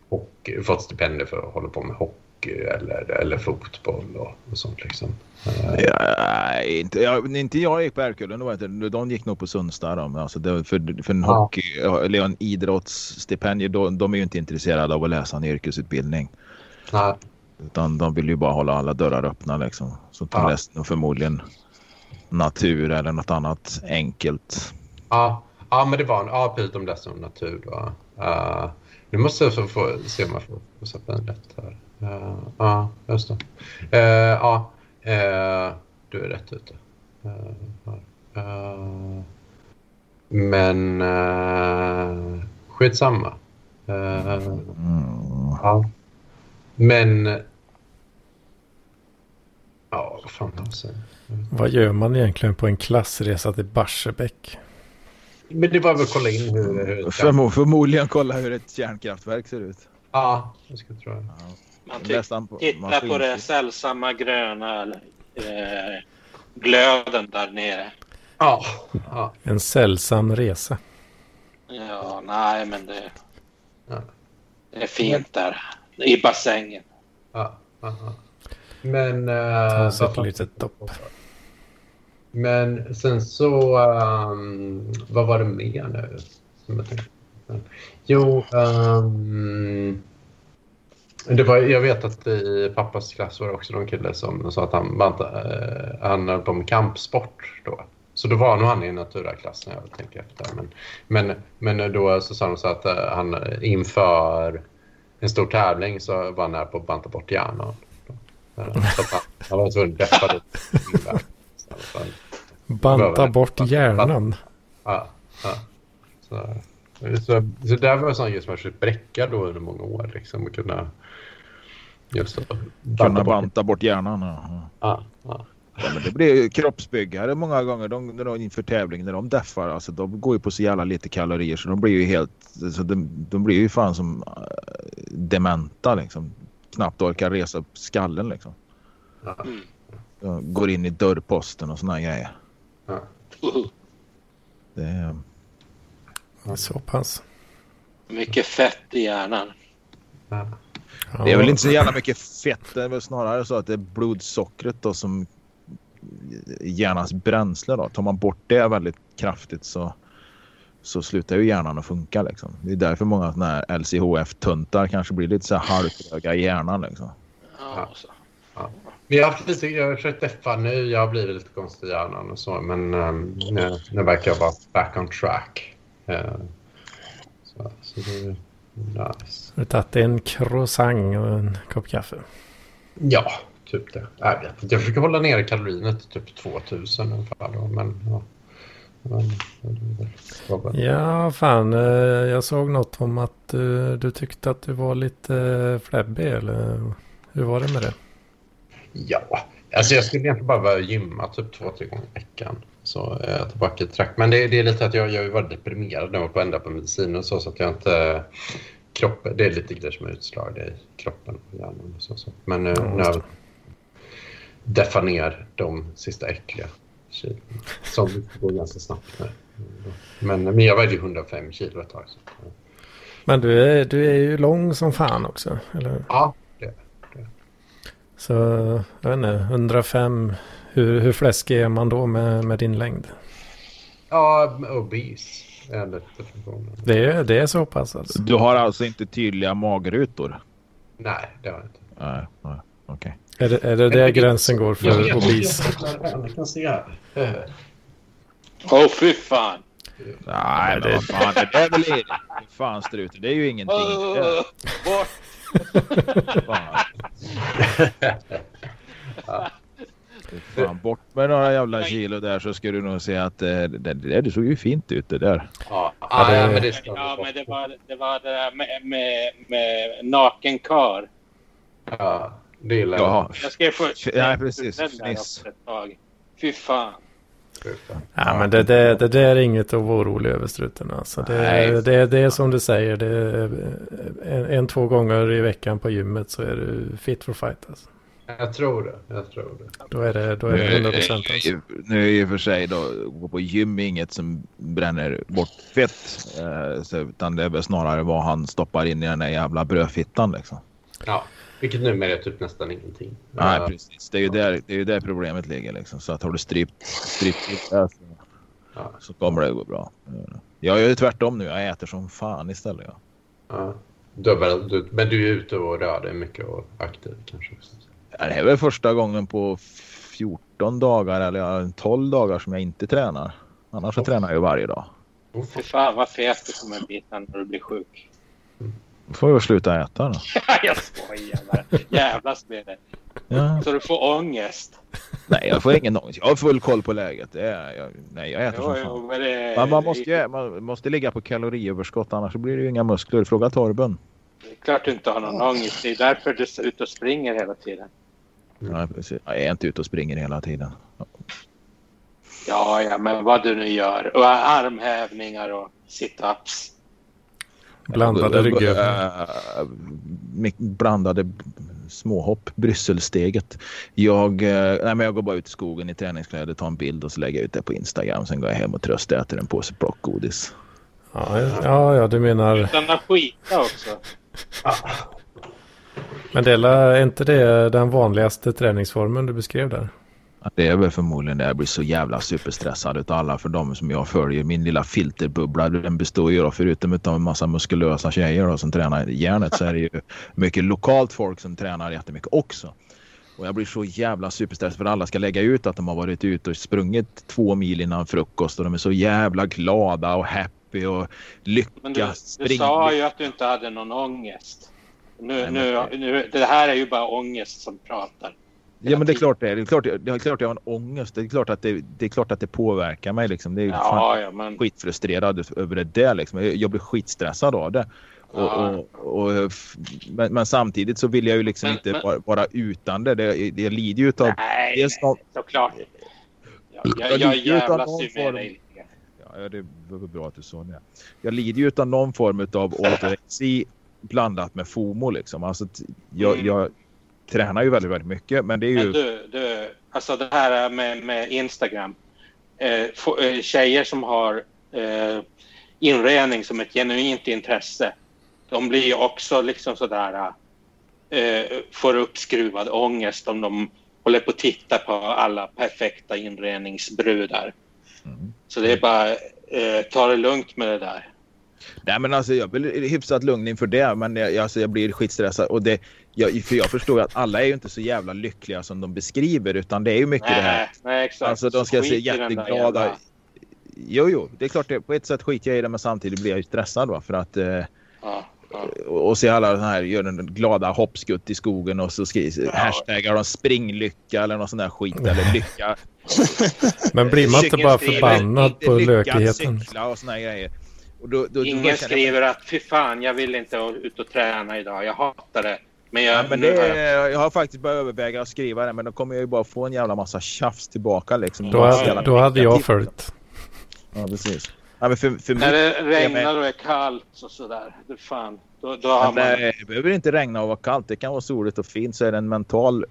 hockey, fått stipendier för att hålla på med hockey eller, eller fotboll och, och sånt liksom. Eh, Ja, inte, jag, inte jag gick på Ärkullen. De gick nog på Sundsta. Alltså det, för, för en Ja. hockey eller en idrottsstipendier, de, de är ju inte intresserade av att läsa en yrkesutbildning. nej, Utan de vill ju bara hålla alla dörrar öppna. Liksom. Så de Ja. läste nog förmodligen natur eller något annat enkelt. Ja, ja men det var en... Ja, precis. De läste om natur då. Uh, nu måste jag få, se om jag får, får sätta en rätt här. Eh, Ja, just det. Eh, Ja, eh, du är rätt ute. Men uh, skitsamma. Uh, Mm. ja. Men... Ja, vad fan jag säger? Vad gör man egentligen på en klassresa till Barsebäck? Men det var väl att kolla in hur... hur Förmo, förmodligen kolla hur ett kärnkraftverk ser ut. Ja, jag skulle tro det. Man Nästan på Titta på det sällsamma gröna eh, glöden där nere. Ja, ja. En sällsam resa. Ja, nej men det, Ja. det är fint där. I bassängen. ja, ja, ja. Men... Ta Uh, sig ett litet dopp. Men sen så... ehm, vad var det mer nu? Jo, ehm, det var, jag vet att i pappas klass var det också någon kille som sa att han, han, uh, han höll på med kampsport då. Så då var nog han i naturaklass när jag tänker efter. Men, men, men då så sa de så att eh, han inför en stor tävling så var han nära på att banta bort hjärnan. Eh, Så att han, han var tvungen att deppa dit. Fan. Banta bort hjärnan. Ja, ja. Så, så, så där var en sån som jag försökt bräcka då under många år. Liksom, och kunna just det, Kunna banta bort hjärnan. Ja. Ja, ja. Ja, men det blir ju kroppsbyggare många gånger de, när de inför tävling när de deffar. Alltså, de går ju på så jävla lite kalorier så de blir ju helt... Så de, de blir ju fan som äh, dementa liksom. Knappt orkar resa upp skallen liksom. Mm. De går in i dörrposten och såna grejer. Ja. Det är, Så pass. Mycket fett i hjärnan. Ja. Ja. det är väl inte så jävla mycket fett. Det är väl snarare så att det är blodsockret då som hjärnans bränsle. Då. Tar man bort det väldigt kraftigt så, så slutar ju hjärnan att funka. Liksom. Det är därför många såna här LCHF-tuntar kanske blir lite så här halvtröga i hjärnan. Liksom. Ja, så. Men jag har, haft lite, jag har försökt deffa nu. Jag har blivit lite konstig i hjärnan och så. Men um, nu, nu verkar jag vara back on track. Eh, så, så det nice. Har du tagit en croissant och en kopp kaffe? Ja, typ det. Jag, vet inte. jag försöker hålla nere kalorierna till typ 2000 ungefär. Då, men ja. Ja, fan. eh, Jag såg något om att eh, du tyckte att du var lite eh, fläbbig. Eller hur var det med det? Ja, alltså jag skulle egentligen bara börja gymma typ två, tre gånger i veckan. Så är jag tillbaka i track. Men det, det är lite att jag, jag varit deprimerad nu och på ända på medicin och så, så att jag inte... Kroppen, det är lite grejer som är utslagna i kroppen och hjärnan och så. så. Men nu, Ja, nu har jag deffa ner de sista äckliga kilona. Som går ganska snabbt nu. Men, men jag vägde ju 105 kilo ett tag. Så. Men du är, du är ju lång som fan också. Eller? Ja, Så jag vet inte, 105. Hur, hur fläskig är man då med, med din längd? ja obese. Det är, det är så pass alltså. Du har alltså inte tydliga magrutor? Nej, det har jag inte. Nej, nej okej. Är det, är det där gränsen går för vet obes? inte. Jag kan se här. Eh, Åh, oh, fy fan! Nej, det, fan, det där är väl Fy fan struten, det är ju ingenting. Det Åh, bort! Fan. Bort med några jävla kilo där så ska du nog se att eh, det, det, det, det såg ju fint ut det där. Ja, ja, det- men det Ja, men det var det, var det där med, med, med naken kar. Ja, det gillar Jaha. Jag skrev för... Nej, precis. Fniss. Fy fan. Ja, men det, det, det där är inget att vara orolig över struten. Alltså. Det, Nej. det, det är som du säger. Det är en, en, två gånger i veckan på gymmet så är du fit for fight. Alltså. Jag tror det. Jag tror det. Då är det, då är det 100 procent. Alltså. Nu är i och för sig då, gå på gym inget som bränner bort fett. Eh, så, utan det är väl snarare vad han stoppar in i den där jävla brödfittan liksom. Ja, vilket numera är typ nästan ingenting. Nej, Ja, precis. Det är ju där, det är ju där problemet ligger liksom. Så att har du strypt, strypt det Ja. så kommer det gå bra. Eh, Jag gör ju tvärtom nu. Jag äter som fan istället. Ja. ja. Du, men du är ute och rör dig mycket och aktiv kanske? också. Det är väl första gången på 14 dagar eller ja, 12 dagar som jag inte tränar. Annars så tränar jag ju varje dag. Fy fan vad fet du kommer bli när du blir sjuk. Då får jag sluta äta då. jag skojar bara. Jävlas med det. Ja. Så du får ångest. Nej, jag får ingen ångest. Jag har full koll på läget. Det är, jag, nej, jag äter Jo, som jo, fan. men det, Men man måste, ju, man måste ligga på kaloriöverskott annars så blir det ju inga muskler. Fråga Torben. det är klart du inte har någon ångest. Det är därför du är ute och springer hela tiden. Precis. Jag är inte ute och springer hela tiden. Ja, ja, men vad du nu gör. Och armhävningar och sit-ups. Blandade ryggövningar. Äh, Blandade småhopp. Brysselsteget. Jag, eh, nej, men jag går bara ut i skogen i träningskläder, tar en bild och så lägger jag ut det på Instagram. Sen går jag hem och tröstäter en påse plockgodis. Ja, ja, ja, du menar. Utan att skita också. Men det är, är inte det den vanligaste träningsformen du beskrev där? Det är väl förmodligen det. Jag blir så jävla superstressad utav alla för de som jag följer. Min lilla filterbubbla den består ju då, förutom utav en massa muskulösa tjejer då, som tränar järnet så är det ju mycket lokalt folk som tränar jättemycket också. Och jag blir så jävla superstressad för alla ska lägga ut att de har varit ute och sprungit två mil innan frukost och de är så jävla glada och happy och Men du, lyckas du sa ju att du inte hade någon ångest. Nu, nu, nu, det här är ju bara ångest som pratar. Ja men det är klart det är. Det är klart, det är klart jag har en ångest. Det är klart att det, det, är klart att det påverkar mig. Liksom. Det är Ja, fan ja, men... skitfrustrerad över det där. Liksom. Jag- Jag blir skitstressad av det. Och, Ja. och, och, men, men samtidigt så vill jag ju liksom Men- inte men- vara, vara utan det. det. Det lider ju utav... Nej, dels någon- såklart. Jag, Jag jag, jag jävlas ju med dig. Ja, det var bra att du sa det. Jag lider ju utav någon form av ortorexi blandat med FOMO liksom. Alltså, jag, Mm. jag tränar ju väldigt, väldigt mycket. Men det är ju... Men du, du, alltså det här med, med Instagram. Eh, få- eh, tjejer som har eh, inredning som ett genuint intresse. De blir ju också liksom sådär. Eh, får uppskruvad ångest om de håller på att titta på alla perfekta inredningsbrudar. Mm. Så det är bara eh, ta det lugnt med det där. Nej men alltså jag blir hyfsat lugn inför det. Men jag, alltså, jag blir skitstressad. Och det, jag, för jag förstår att alla är ju inte så jävla lyckliga som de beskriver. Utan det är ju mycket det här. Nej, nej, exakt. Alltså de ska se skit där jätteglada. Jo, jo, det är klart det, på ett sätt skiter jag i det men samtidigt blir jag ju stressad va, för att eh, Ja, ja. och, och se alla den här gör den glada hoppskutt i skogen och så skriver Ja. hashtaggar de springlycka eller någon sån där skit eller lycka. Men blir man inte bara förbannad på lycka lökigheten? cykla och såna här grejer. Och då, då, Ingen skriver att fy fan, jag vill inte ut och träna idag. Jag hatar det. Men jag, Ja, men det, har jag- är- jag har faktiskt börjat överväga att skriva det men då kommer jag ju bara få en jävla massa tjafs tillbaka liksom. Då, hade, då hade jag följt. Ja, precis. Ja, men för, för när mig, det regnar och är kallt och sådär. Det fan, då, då har man... nej, det behöver inte regna och vara kallt. Det kan vara soligt och fint. Så är det en mental,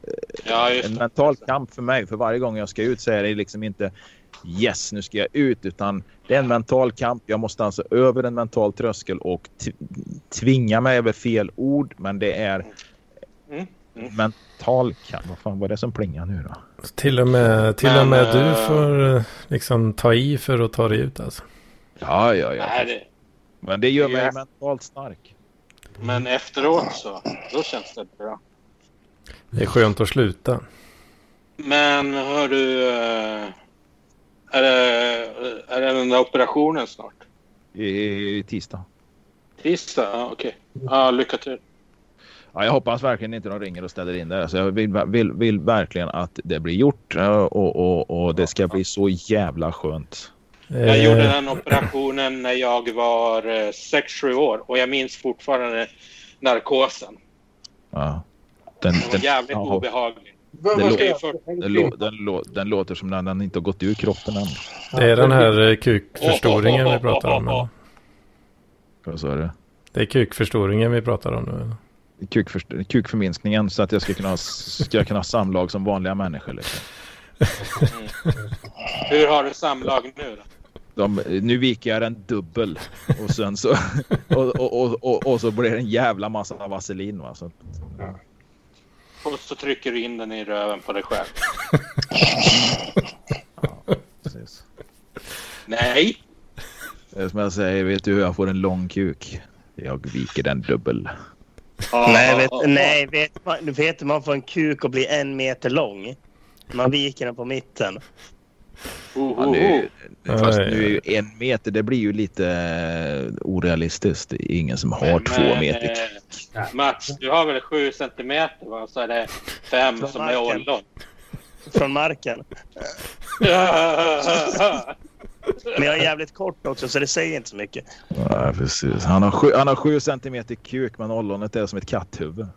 Ja, en det. mental kamp för mig. För varje gång jag ska ut så är det liksom inte yes, nu ska jag ut. Utan det är en mental kamp. Jag måste alltså över en mental tröskel och tvinga mig över fel ord. Men det är Mm, mm. mental kamp. Vad fan var det som plingade nu då? Till och med, till Men, och med du eh, får eh, liksom ta i för att ta dig ut alltså. Ja, ja, ja. Nej, det, Men det gör det mig är- mentalt stark. men efteråt så, då känns det bra. Det är skönt att sluta. Men hör du... eh, Är det, är det den där operationen snart? I, tisdag. Tisdag? Ja, okej. Ja, lycka till. Ja, jag hoppas verkligen inte de ringer och ställer in det. Så jag vill, vill, vill verkligen att det blir gjort eh, och, och, och det ska bli så jävla skönt. Jag Eh, gjorde den operationen när jag var 6-7 år och jag minns fortfarande narkosen. Ja. Den, Den var den, jävligt ja, obehaglig. Den, lå, den, lå, den låter som när den inte har gått ur kroppen än. Det är den här eh, kukförstoringen vi pratar om. eller? Vad sa du? Det är kukförstoringen vi pratar om nu. Kukför, kukförminskningen så att jag ska kunna, ska kunna ha samlag som vanliga människor. Liksom. Hur har du samlag nu då? De, nu viker jag den dubbel och sen så och, och, och, och, och så blir det en jävla massa vaselin. Va? Så, Och så trycker du in den i röven på dig själv. precis. Nej! Det är som jag säger, vet du hur jag får en lång kuk? Jag viker den dubbel. Nej, vet, nej vet, man, vet man får en kuk och blir en meter lång. Man viker den på mitten. Oh, Ja, oh, nu, fast nu är ju en meter, det blir ju lite eh, orealistiskt. Det är ingen som har två Men, meter. eh, Mats, du har väl sju centimeter va? Så är det fem Från som är marken. ollon. Från marken. Men jag är jävligt kort också så det säger inte så mycket. Ja, precis. Han har, sju, han har sju centimeter kuk men ollonet är som ett katthuvud.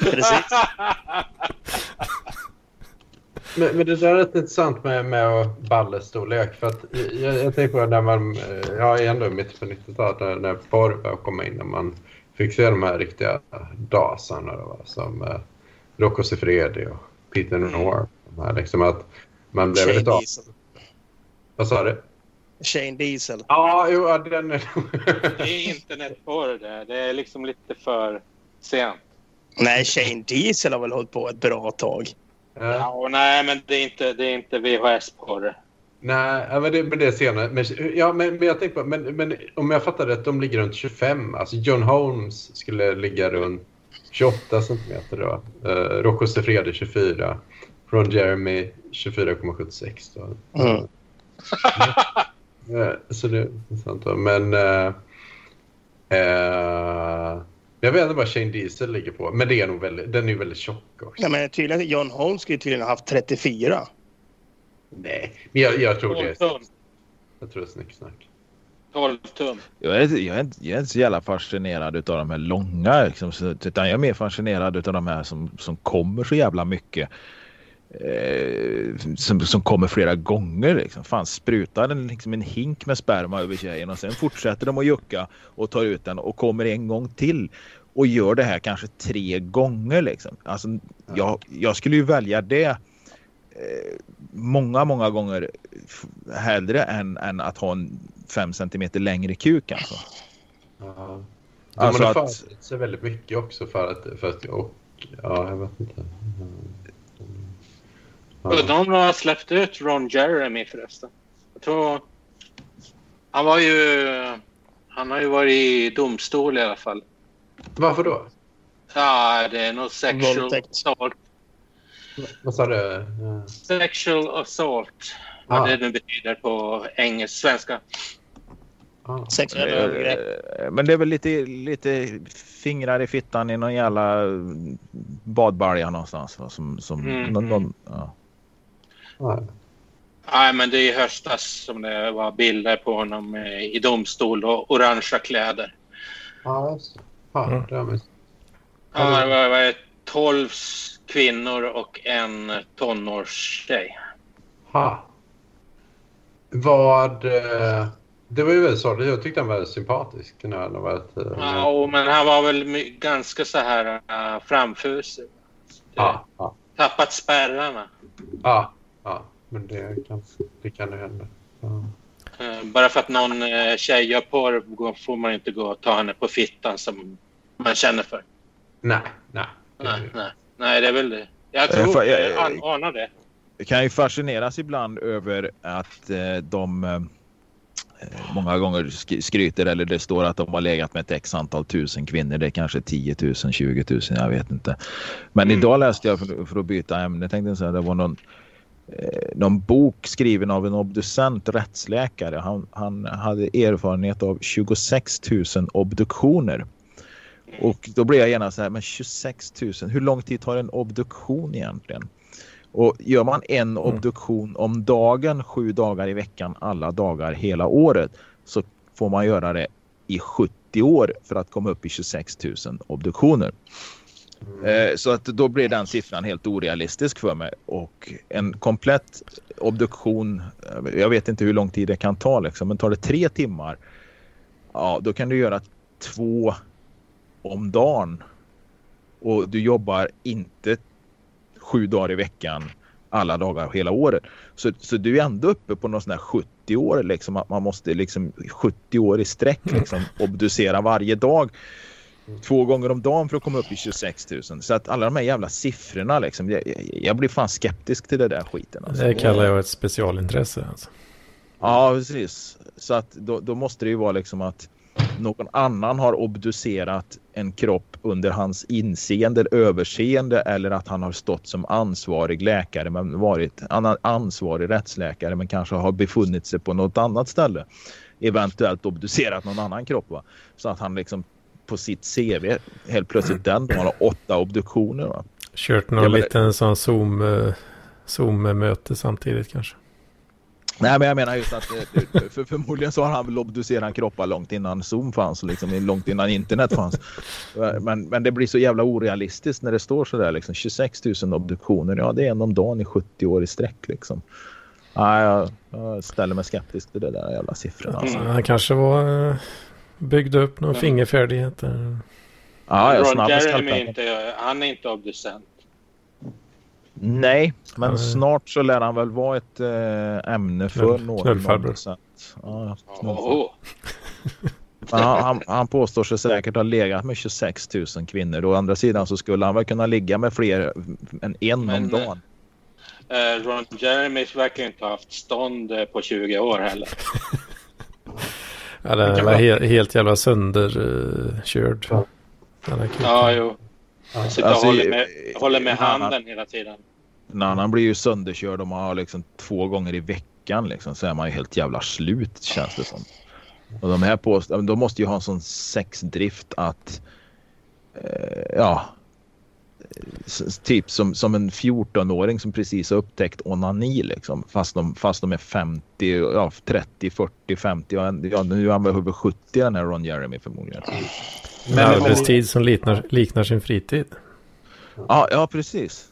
Precis. Men, men det där är rätt intressant med, med ballestorlek. För att jag, jag tänker på när man, eh, jag är ändå i mitten på 90-talet när, när porr började komma in. När man fick se de här riktiga dasarna då, som eh, Rocco Siffredi och Peter Noir. De här, liksom att man blev Shane väldigt av... Diesel. Vad sa du? Shane Diesel. Ja, jo, ja, den är... Det är internetporr det. Det är liksom lite för sent. Nej, Shane Diesel har väl hållit på ett bra tag. Ja. Ja, och nej, men det är inte, det är inte VHS-porr. Nej, ja, men det, men det är senare. Men, ja, men, men jag tänker på, men, men om jag fattar rätt, de ligger runt 25. Alltså John Holmes skulle ligga runt 28 centimeter då. Uh, Rocco Siffredi 24. Ron Jeremy 24,76 då. Mm. Eh, så det är sant då. Men... eh, eh, Jag vet inte vad Shane Diesel ligger på, men det är nog väldigt, den är ju väldigt tjock också. Ja, men tydligen, John Holmes skulle tydligen ha haft 34. Nej, men jag, jag tror det 12 är... tum. Jag tror det är snicksnack. 12 tum. Jag är, jag, är, inte- jag är inte så jävla fascinerad av de här långa. Liksom, så- utan jag är mer fascinerad av de här som, som kommer så jävla mycket. Eh, som, som kommer flera gånger. Liksom. Fan, sprutar en, liksom en hink med sperma över tjejen och sen fortsätter de att jucka och tar ut den och kommer en gång till. Och gör det här kanske tre gånger. Liksom. Alltså, jag, jag skulle ju välja det eh, många, många gånger hellre än, än att ha en fem centimeter längre kuk. Alltså. Ja. Alltså de har att- förberett sig väldigt mycket också för att... För att och, ja, jag vet inte. Ja. Undrar om de har släppt ut Ron Jeremy förresten. Jag tror... Han var ju... Han har ju varit i domstol i alla fall. Varför då? Ja, det är nog sexual Våldtäkt. assault. Vad sa du? Ja. Sexual assault. Ah. Vad det nu betyder på engelska, svenska. Ah. Sexuella övergrepp. Eh, Men det är väl lite, lite fingrar i fittan i någon jävla badbalja någonstans. va, Som, som Mm, någon, mm. någon, ja. Ja. Nej, men det är i höstas som det var bilder på honom eh, i domstol och orangea kläder. Ja, just det. Mm. det har man- Ja, det var, var det 12 kvinnor och en tonårstjej. Ha. Vad... eh, Det var ju väldigt sorgligt. Jag tyckte han var sympatisk. Den här, han var ett, eh, Ja, men han var väl ganska så här uh, framfusig. ja, ja, Tappat spärrarna. ja, ja. Men det kan, det kan ju hända. Ja. Eh, bara för att någon uh, tjej gör porr får man inte gå och ta henne på fittan som man känner för. Nej, nej. Nej, nej, nej det är väl det. Jag Eh, tror, fa- jag, jag- jag anar det. Jag kan ju fascineras ibland över att eh, de eh, många gånger sk- skryter eller det står att de har legat med ett x antal tusen kvinnor. Det är kanske 10 000, 20 000, jag vet inte. Men Mm. idag läste jag, för, för att byta ämne, tänkte jag säga, det var någon, eh, någon bok skriven av en obducent rättsläkare. Han, han hade erfarenhet av 26 000 obduktioner. Och då blir jag gärna så här, men 26 000, hur lång tid tar en obduktion egentligen? Och gör man en obduktion om dagen, sju dagar i veckan, alla dagar hela året, så får man göra det i 70 år för att komma upp i 26 000 obduktioner. Eh, så att då blir den siffran helt orealistisk för mig. Och en komplett obduktion, jag vet inte hur lång tid det kan ta, liksom, men tar det tre timmar, ja då kan du göra två om dagen. Och du jobbar inte sju dagar i veckan alla dagar hela året. Så, så du är ändå uppe på någon sån här 70 år liksom att man måste liksom 70 år i sträck liksom obducera varje dag. Två gånger om dagen för att komma upp i 26 000. Så att alla de här jävla siffrorna liksom. Jag, jag- blir fan skeptisk till det där skiten. Alltså. Det kallar jag ett specialintresse. Alltså. Ja, precis. Så att då, då måste det ju vara liksom att någon annan har obducerat en kropp under hans inseende, eller överseende eller att han har stått som ansvarig läkare men varit an- ansvarig rättsläkare men kanske har befunnit sig på något annat ställe. Eventuellt obducerat någon annan kropp. Va? Så att han liksom på sitt CV helt plötsligt den dagen har åtta obduktioner. Va? Kört någon Ja, men- liten sån Zoom, eh, Zoom-möte samtidigt kanske. Nej, men jag menar just att eh, för, förmodligen så har han väl obducerat kroppar långt innan Zoom fanns och liksom långt innan internet fanns. Men, men det blir så jävla orealistiskt när det står så där liksom 26 000 obduktioner. Ja, det är en om dagen i 70 år i sträck liksom. Ja, jag, jag ställer mig skeptisk till det där jävla siffrorna. Alltså. Mm. Han kanske var eh, byggde upp någon Ja. fingerfärdighet där. Ja, jag är Ron Jeremy är inte, han är inte obducent. Nej, men Nej. snart så lär han väl vara ett äh, ämne för Knull- någon. knullfarbror. Ja, knullfarbror. Oh, Men han, han, han påstår sig säkert ha legat med 26 000 kvinnor. Å andra sidan så skulle han väl kunna ligga med fler än en Men, om dagen. eh, Ron Jeremy verkar inte ha haft stånd eh, på 20 år heller. Ja, den var vara- he helt jävla sönderkörd. Ja. Där kuken. Ja, jo. Jag sitter och Alltså, håller med, eh, håller med en annan- handen hela tiden. En annan blir ju sönderkörd om man har liksom två gånger i veckan liksom, så är man ju helt jävla slut känns det som. Och de här påstår, de måste ju ha en sån sexdrift att eh, ja, typ som, som en 14-åring som precis har upptäckt onani liksom. Fast de, fast de är 50, ja, 30, 40, 50. Ja, ja, nu är han väl över 70 den här Ron Jeremy förmodligen. En arbetstid som liknar, liknar sin fritid. Ja, ja precis.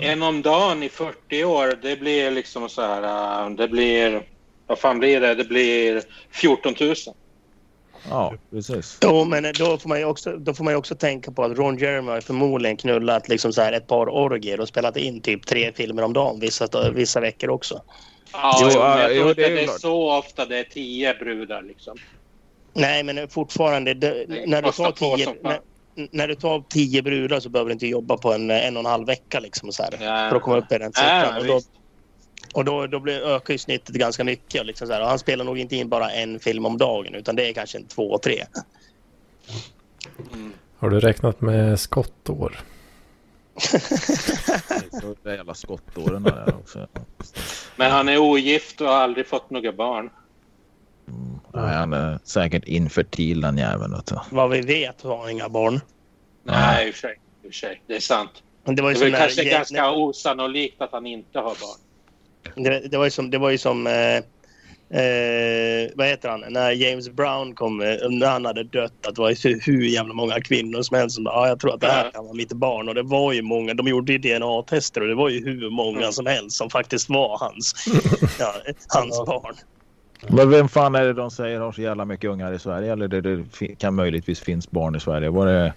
En om dagen i 40 år, det blir liksom så här... äh, Det blir... Vad fan blir det? Det blir 14 000. Ja, precis. Jo, men då får, man ju också, då får man ju också tänka på att Ron Jeremy har förmodligen knullat liksom så här ett par orgier och spelat in typ tre filmer om dagen vissa, vissa veckor också. Ja, Jo, jo, men jag jo, tror inte det är det är så ofta det är 10 brudar liksom. Nej, men fortfarande, det, Det när, du tar tio, när, när du tar tio brudar så behöver du inte jobba på en, en och en halv vecka liksom så här, Ja. för att komma upp i den Ja, siffran. Och då, då, blir, ökar ju snittet ganska mycket. Liksom så här, och han spelar nog inte in bara en film om dagen utan det är kanske en två, tre. Mm. Har du räknat med skottår? Det är jävla skottåren där också. Men han är ogift och har aldrig fått några barn. Nej, han är säkert infertil den jäveln. Vad vi vet har han inga barn. Nej, i och för sig. Det är sant. Det var Det ju är väl som, kanske ganska osannolikt att han inte har barn. Det, det var ju som, det var ju som eh, eh, vad heter han, när James Brown kom, eh, när han hade dött, att det var ju hur, jävla många kvinnor som helst som bara, ja, jag tror att det här kan vara mitt barn. Och det var ju många, de gjorde ju DNA-tester och det var ju hur många Mm. som helst som faktiskt var hans, ja, hans barn. Men vem fan är det de säger har så jävla mycket ungar i Sverige? Eller det, det kan möjligtvis finns barn i Sverige? Var det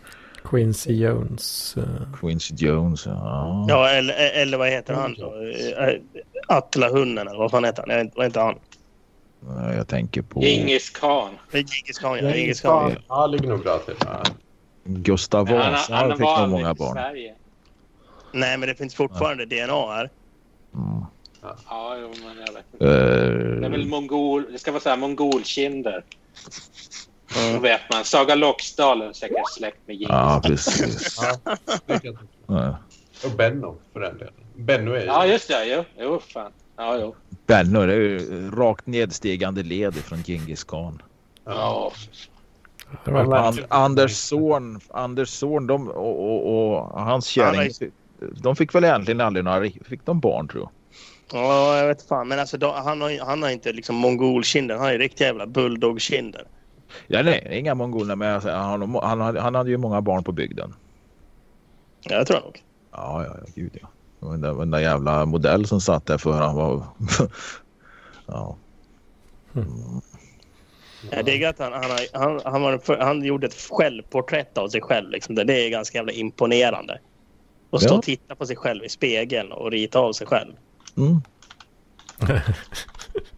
Quincy Jones. eh, Quincy Jones? Ja. Ja, eller, eller vad heter han då? Eh, Attila hunden eller vad fan heter han? Jag vet, vad heter han? Ja, Jag tänker på Djingis khan. Eh, Djingis khan, ja. Djingis khan. Ja, ligger nog bra till. Ja. Gustav Vasa. han Han fick nog många barn. Sverige. Nej, men det finns fortfarande DNA här. Mm. Ja, jo, men jag vet inte. Det är väl Eh, mongol... Det ska vara så här mongolkinder. Då Mm. vet man. Saga Loxdal är säkert släkt med Djingis ja, precis. Ja. Och Benno för den delen. Benno är ju... Ja, just det. Jo, jo fan. Ja, jo. Benno, det är ju rakt nedstigande led från Genghis khan. Ja. var- And, Anders son, Anders son de, och, och, och hans Han kärring, de fick väl egentligen aldrig några, fick de barn tror jag. Ja, jag vet fan. Men alltså, då, han, har, han har inte liksom mongolkinder. Han har ju riktiga jävla bulldogkinder. Ja, nej, inga mongoler men alltså, han, har- han, hade- han hade ju många barn på bygden. Ja, jag tror nog. Ja, ja, ja, gud ja. Den där, den där jävla modell som satt där för han var... ja. Jag diggar att han, han, han, han, var, för- han gjorde ett självporträtt av sig själv. Liksom. Det, det är ganska jävla imponerande. Att stå Ja. och titta på sig själv i spegeln och rita av sig själv. Mm.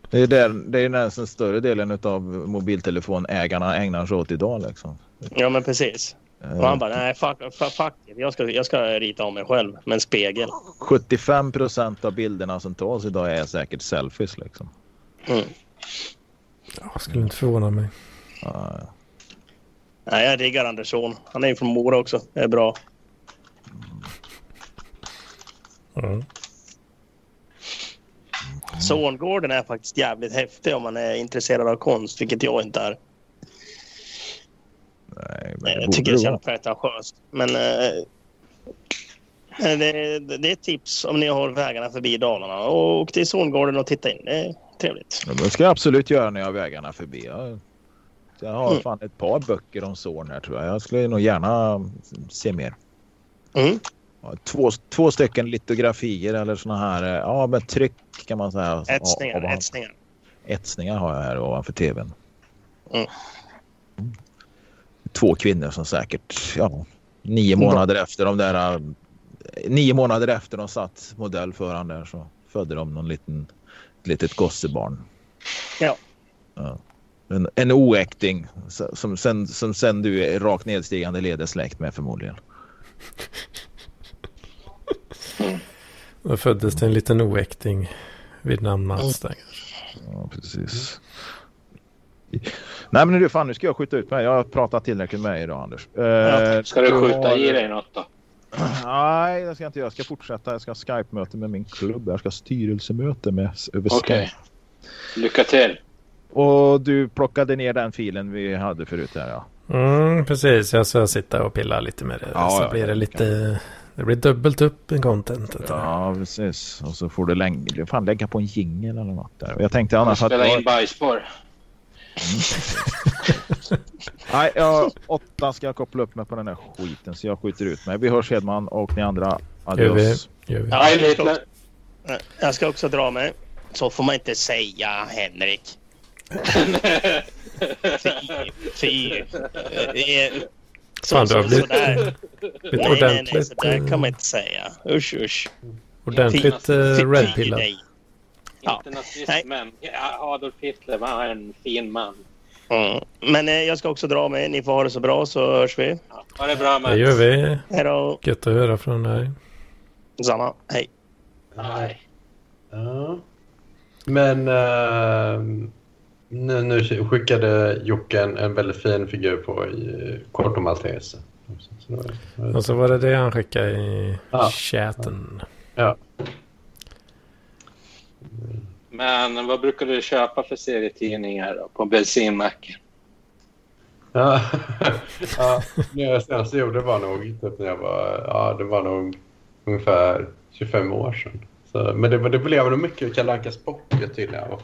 Det är, där, det är nästan större delen av mobiltelefonägarna ägnar sig åt idag liksom. Ja, men precis. Och han bara, nej, fuck, fuck, fuck. Jag ska, jag ska rita av mig själv med en spegel. 75 procent av bilderna som tas idag är säkert selfies liksom. Mm. Jag skulle inte förvåna mig. Ja, ja. Nej, jag diggar Andersson. Han är ju från Mora också. Det är bra. Mm. Songården är faktiskt jävligt häftig om man är intresserad av konst, vilket jag inte är. Nej, men det Jag tycker det är så jävla pretentiöst. Men eh, det, det är ett tips om ni har vägarna förbi Dalarna. Och till Songården och titta in. Det är trevligt. Ja, Det ska jag absolut göra när jag har vägarna förbi. Jag, jag har Mm. fan ett par böcker om Zorn här tror jag. Jag skulle nog gärna se mer. Mm. Två, två stycken litografier eller såna här, eh, ja med tryck kan man säga. Etsningar, av- etsningar. Etsningar har jag här ovanför tvn. Mm. Två kvinnor som säkert, ja, nio månader efter de där, eh, nio månader efter de satt modell för han där så födde de någon liten, ett litet gossebarn. Ja. Ja. En, en oäkting som sen, som sen du är rakt nedstigande led släkt med förmodligen. Då föddes det en liten oäkting vid namn Mats där kanske. Ja, precis. Nej men du fan nu ska jag skjuta ut mig. Jag har pratat tillräckligt med dig idag Anders. Eh, Ska du skjuta i dig något då? Nej det ska jag inte göra. Jag ska fortsätta. Jag ska ha Skype-möte med min klubb. Jag ska ha styrelsemöte med över Okej. Skype. Lycka till. Och du plockade ner den filen vi hade förut här ja. Mm, precis. Jag ska sitta och pilla lite med det. Ja, så ja, blir det det lite... Det blir dubbelt upp i contentet. Ja, precis. Och så får du lägga, fan lägga på en jingel eller något där. Och Jag tänkte annars att... Spela in bajsspår. Nej, jag, åtta ska jag koppla upp mig på den här skiten så jag skjuter ut mig. Vi hörs Hedman och ni andra. Gör vi. Adios. Gör vi. Ja, jag, ska Hitler. också, jag ska också dra mig. Så får man inte säga, Henrik. Fy. Fy. Det är- Så, Fan, du har så, blivit- sådär. Nej, nej, nej. ordentligt, Sådär kan eh, man inte säga. Usch, usch. ordentligt uh, fy- redpillad. dig. Ja. Inte nazist, Nej. men Adolf Hitler var en fin man. Mm. Men eh, jag ska också dra mig. Ni får ha det så bra så hörs vi. Ja, ha det bra Det Mats. gör vi. Hej då. Gött att höra från dig. Samma. Hej. Nej. Ja. Men eh, nu, nu skickade Jocke en, en väldigt fin figur på Corto Maltese. Så Och så var det det han skickade i Ja. chatten. Ja. Men vad brukar du köpa för serietidningar då, på bensinmacken? Ja, ja, det jag senast gjorde var nog typ när jag var, ja det var nog ungefär 25 år sedan. Så, men det, var- det blev nog mycket Kalle Ankas Pocket tydligen. Och,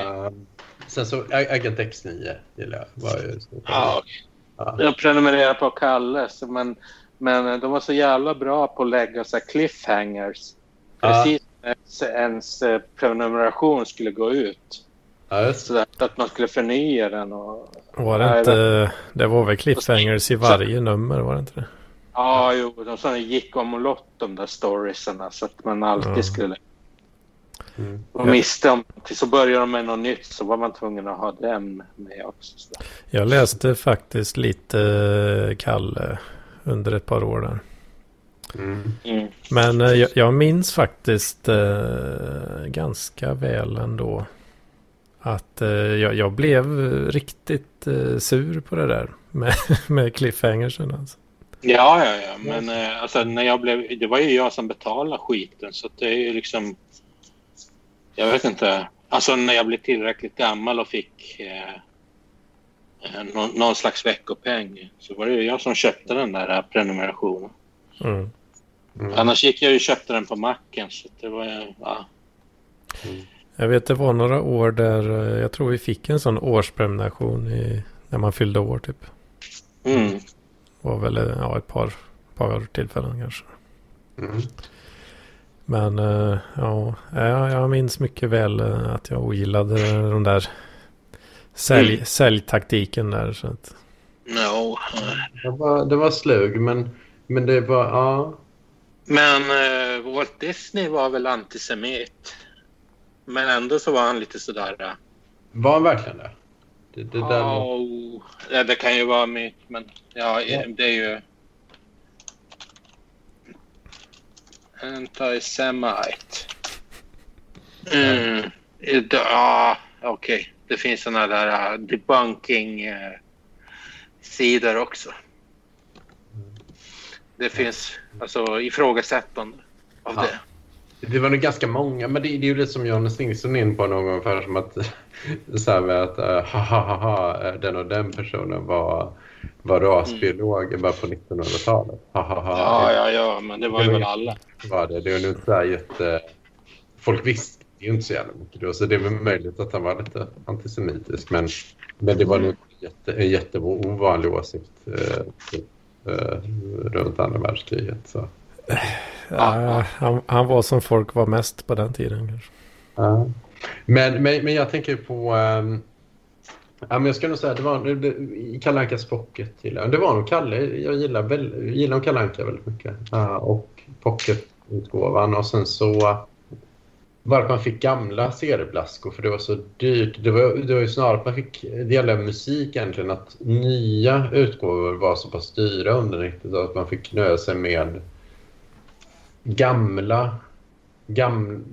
ehm, sen så Agent X9 gillar jag. Var ju så- Ja, okej. Ja. Jag prenumererar på Kalles, men, men de var så jävla bra på att lägga så här cliffhangers. Precis när ens eh, prenumeration skulle gå ut. Ja, just Så att- att man skulle förnya den. Och... Var det inte... Det var väl cliffhangers i varje nummer, var det inte det? Ja, jo, de sådana gick om och lott de där storiesarna så att man alltid Ja. skulle... Mm. Och miste om... Till så började de med något nytt så var man tvungen att ha den med också. Så. Jag läste faktiskt lite eh, Kalle under ett par år där. Mm. Mm. Men eh, jag, jag minns faktiskt eh, ganska väl ändå. Att eh, jag, jag blev riktigt eh, sur på det där med, med cliffhangersen. Alltså. Ja, ja, ja. Men eh, alltså, när jag blev, det var ju jag som betalade skiten. Så det är ju liksom... Jag vet inte. Alltså när jag blev tillräckligt gammal och fick eh, eh, någon, någon slags veckopeng så var det ju jag som köpte den där eh, prenumerationen. Mm. Mm. Annars gick jag ju och köpte den på macken. Så det var ju... Ja. Jag vet det var några år där eh, jag tror vi fick en sån årsprenumeration i, när man fyllde år typ. Mm. Var väl eh, ja, ett par, par tillfällen kanske. Mm. Men eh, ja, jag, minns mycket väl eh, att jag ogillade den där sälj, Mm. säljtaktiken där. Så att, No. Det, var, det var slug, men, men det var... Ja. Men eh, Walt Disney var väl antisemit. Men ändå så var han lite sådär... eh, Var han verkligen det? Det, det där. Oh, ja, det kan ju vara myt, men ja, Ja. det är ju... Antisemite. Mm. Ja, okej. Det finns såna där uh, debunking-sidor också. Det finns alltså ifrågasättande av Ja. det. Det var nog ganska många, men det, det är ju det som Jonas Nilsson in på någon gång för som att så här med att uh, ha, ha, ha, ha, eh, den och den personen var, var rasbiolog bara på 1900-talet. Ha, ha, ha. Ja, ja, ja, men det var ju väl alla. Var det. det var nog så här jätte... Folk visste ju inte så jävla mycket då, så det är väl möjligt att han var lite antisemitisk. Men, men det var nog jätte, en jätteovanlig åsikt eh, typ, eh, runt andra världskriget. Så. ja, han, han var som folk var mest på den tiden kanske. Ja. Men, men, men jag tänker på... ehm, ja, men jag ska nog säga det var det, Kalle Ankas Pocket. gillar. Det var nog Kalle. Jag gillar, väl, gillar nog Kalle Anka väldigt mycket. Ja, och pocketutgåvan. Och sen så var att man fick gamla serieblaskor för det var så dyrt. Det var, det var ju snarare att man fick, det gäller musik egentligen, att nya utgåvor var så pass dyra under 90-talet att man fick nöja sig med gamla Gam...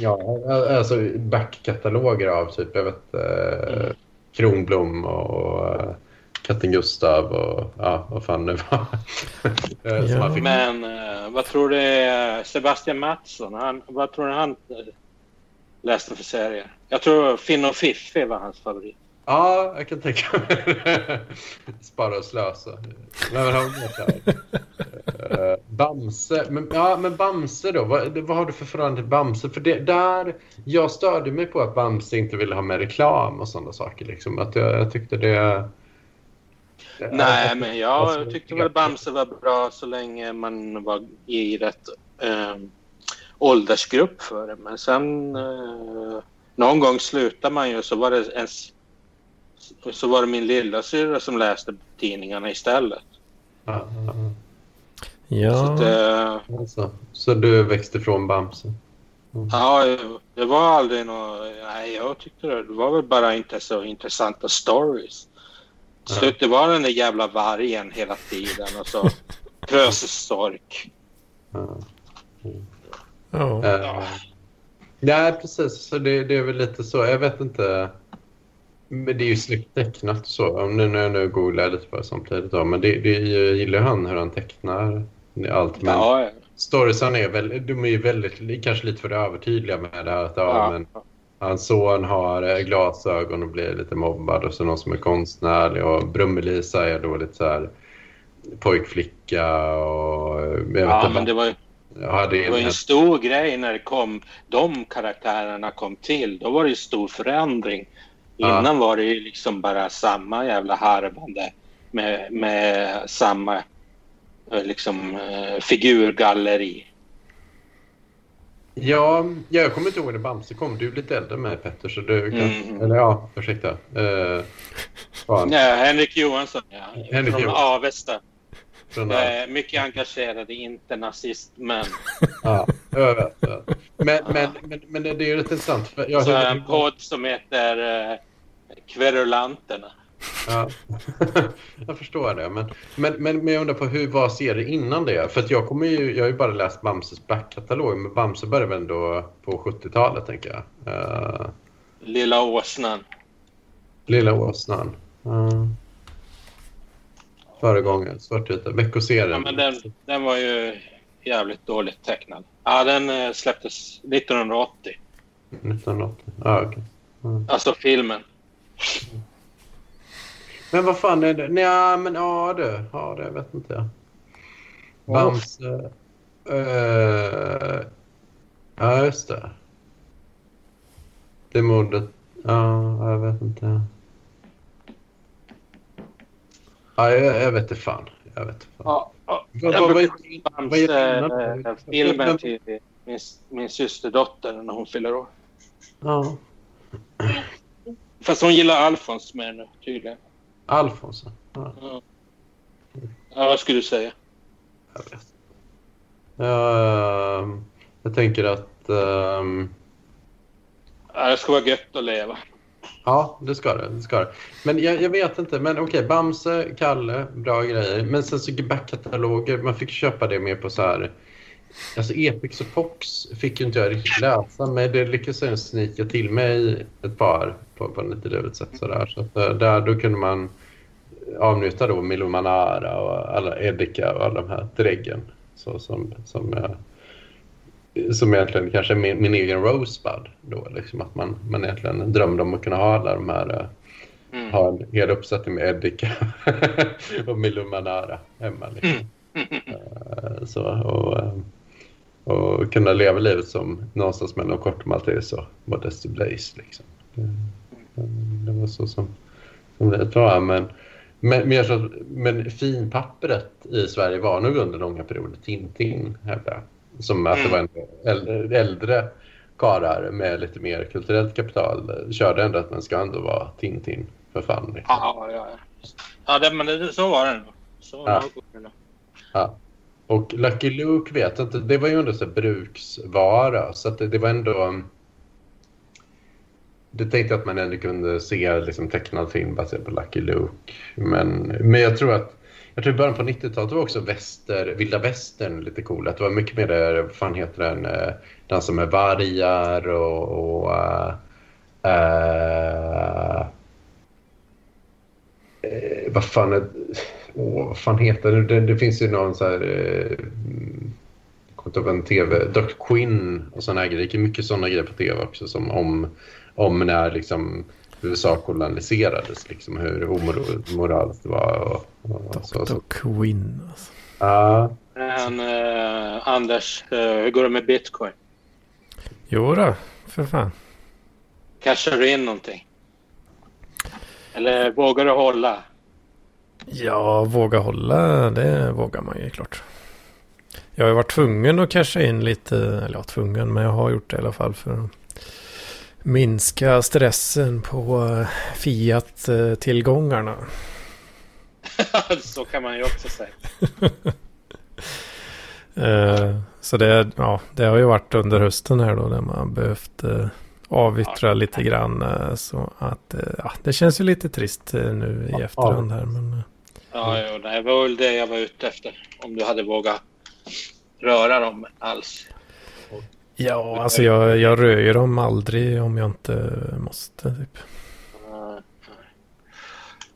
Ja, alltså backkataloger av typ, jag vet, eh, Kronblom och eh, Katten Gustav och ja, vad fan det var. Eh, Ja. fick- Men eh, vad tror du eh, Sebastian Mattsson, han, vad tror du han eh, läste för serier? Jag tror Finn och Fiffi var hans favorit. Ja, jag kan tänka mig det. Spara och slösa. Vad har mer här? Eh, Bamse. Men, ja, men Bamse då. Vad, vad har du för förhållande till Bamse? För det, där, jag störde mig på att Bamse inte ville ha med reklam och sådana saker. Liksom. Att jag, jag tyckte det... Nej, men jag tyckte väl Bamse var bra så länge man var i rätt eh, åldersgrupp för det. Men sen eh, någon gång slutade man ju så var det ens så var det min lilla syra som läste tidningarna istället. Ja, ja, ja. Ja, Så, det, Alltså, så du växte från Bamse? ja, det var aldrig något... Nej, jag tyckte det, det var väl bara inte så intressanta stories. Till Ja. slut det var den där jävla vargen hela tiden och så Krösus-sork. Ja. ja. Eh, nej, precis. Så det, det är väl lite så. Jag vet inte. Men det är ju snyggt tecknat så. Nu, nu, nu googlar jag lite på det samtidigt. Då. Men det, det jag gillar han hur han tecknar allt. Men Ja, storiesen är väl, de är ju väldigt, kanske lite för övertydliga med det här. Att, ja, ja. men hans son har eh, glasögon och blir lite mobbad och så någon som är konstnärlig och Brummelisa är då lite så här pojkflicka och jag vet ja inte men det var, ju- jag hade det var en stor grej när det kom, de karaktärerna kom till. Då var det ju stor förändring. Ja. Innan var det ju liksom bara samma jävla harvande med, med samma eh, liksom eh, figurgalleri. Ja, jag kommer inte ihåg när Bamse kom. Du är lite äldre mig Petter, så du kan... Mm. Eller ja, ursäkta. Uh. Ja, Henrik Johansson, ja. Henrik Från Johansson. Avesta. Från, Jag är mycket engagerad i inte nazist, men ja, ja. Men, men, men, men det, är ju rätt intressant. Jag så har en podd som heter eh, Kverulanterna. Ja. jag förstår det. Men, men, men, men jag undrar på hur var serien innan det? För att jag, kommer ju, jag har ju bara läst Bamses backkatalog. Men Bamse började väl ändå på 70-talet, tänker jag. Eh, Lilla åsnan. Lilla åsnan. Uh, Föregångaren, svartvita. Veckoserien. Ja, men den, den var ju jävligt dåligt tecknad. Ja, den eh, släpptes 1980. 1980. Ja, okej. Alltså filmen. Men vad fan är det? Nej, men ja du. Ja, det vet inte jag. Bamse. eh, ja, just det. Det mordet. Ja, jag vet inte. Ja, jag, jag vet inte fan. Jag vet inte fan. Ja, ja. Jag brukar? Bamse, eh, filmen till min, min systerdotter när hon fyller år. Ja. Fast hon gillar Alfons mer nu, tydligen. Alfons. Ja, Ja. Ja, vad skulle du säga? jag vet. Ehm, jag tänker att... ehm, Ja, det ska vara gött att leva. Ja, det ska det. det, ska det. Men jag, jag vet inte. Men okej, Bamse, Kalle, bra grejer. Men sen så backkataloger, man fick köpa det mer på så här... Alltså Epix och Pox fick ju inte jag riktigt läsa, men det lyckades jag snika till mig ett par på, på lite luvet sätt. Så, där. så att, eh, där då kunde man avnjuta då Milo Manara och alla Edika och alla de här dräggen. Så, som, som, eh, som egentligen kanske är min, min egen Rosebud. Då, liksom att man, man egentligen drömde om att kunna ha alla de här, eh, Mm. ha en hel uppsättning med Edika och Milo Manara hemma. Liksom. Eh, så, och, och kunna leva livet som någonstans mellan kort Maltese och Modesty Blaze. Liksom. Det, det var så som, som det var. Men, men, men, tror, men finpappret i Sverige var nog under långa perioder Tintin, hävdar jag. Som att det var en äldre, äldre karlar med lite mer kulturellt kapital körde ändå att man ska ändå vara Tintin för fan. Liksom. Ja, ja, ja. ja det, men det, så var det nog. Så Ja. var det nog. Ja. Och Lucky Luke vet jag inte, det var ju ändå så bruksvara så att det, det var ändå... Det tänkte jag att man ändå kunde se liksom, tecknad film baserad på Lucky Luke. Men, men jag tror att jag tror i början på 90-talet var också väster, vilda västern lite cool. Att det var mycket mer där, vad fan heter den, eh, den dansa med vargar och... och uh, uh, vad fan är, åh, vad fan heter det? det? Det finns ju någon så här... Eh, jag kommer inte tv. Dr. Quinn och såna här grejer. Det gick mycket såna grejer på tv också. Som om, om när liksom USA koloniserades. Liksom, hur omoraliskt det var. Och, och så, så. Quinn. Alltså. Ja, Men, eh, Anders, eh, hur går det med bitcoin? Jo då, för fan. Cashar du in någonting? Eller vågar du hålla? Ja, våga hålla, det vågar man ju klart. Jag har ju varit tvungen att casha in lite, eller ja, tvungen, men jag har gjort det i alla fall för att minska stressen på eh, Fiat-tillgångarna. Så kan man ju också säga. Eh, Så det, ja, det har ju varit under hösten här då, där man behövt eh, avyttra lite grann. eh, Så att, ja, det känns ju lite trist nu i efterhand här, men... Ja, jo, det var väl det jag var ute efter. Om du hade vågat röra dem alls. Ja, alltså jag, jag rör ju dem aldrig om jag inte måste. Typ.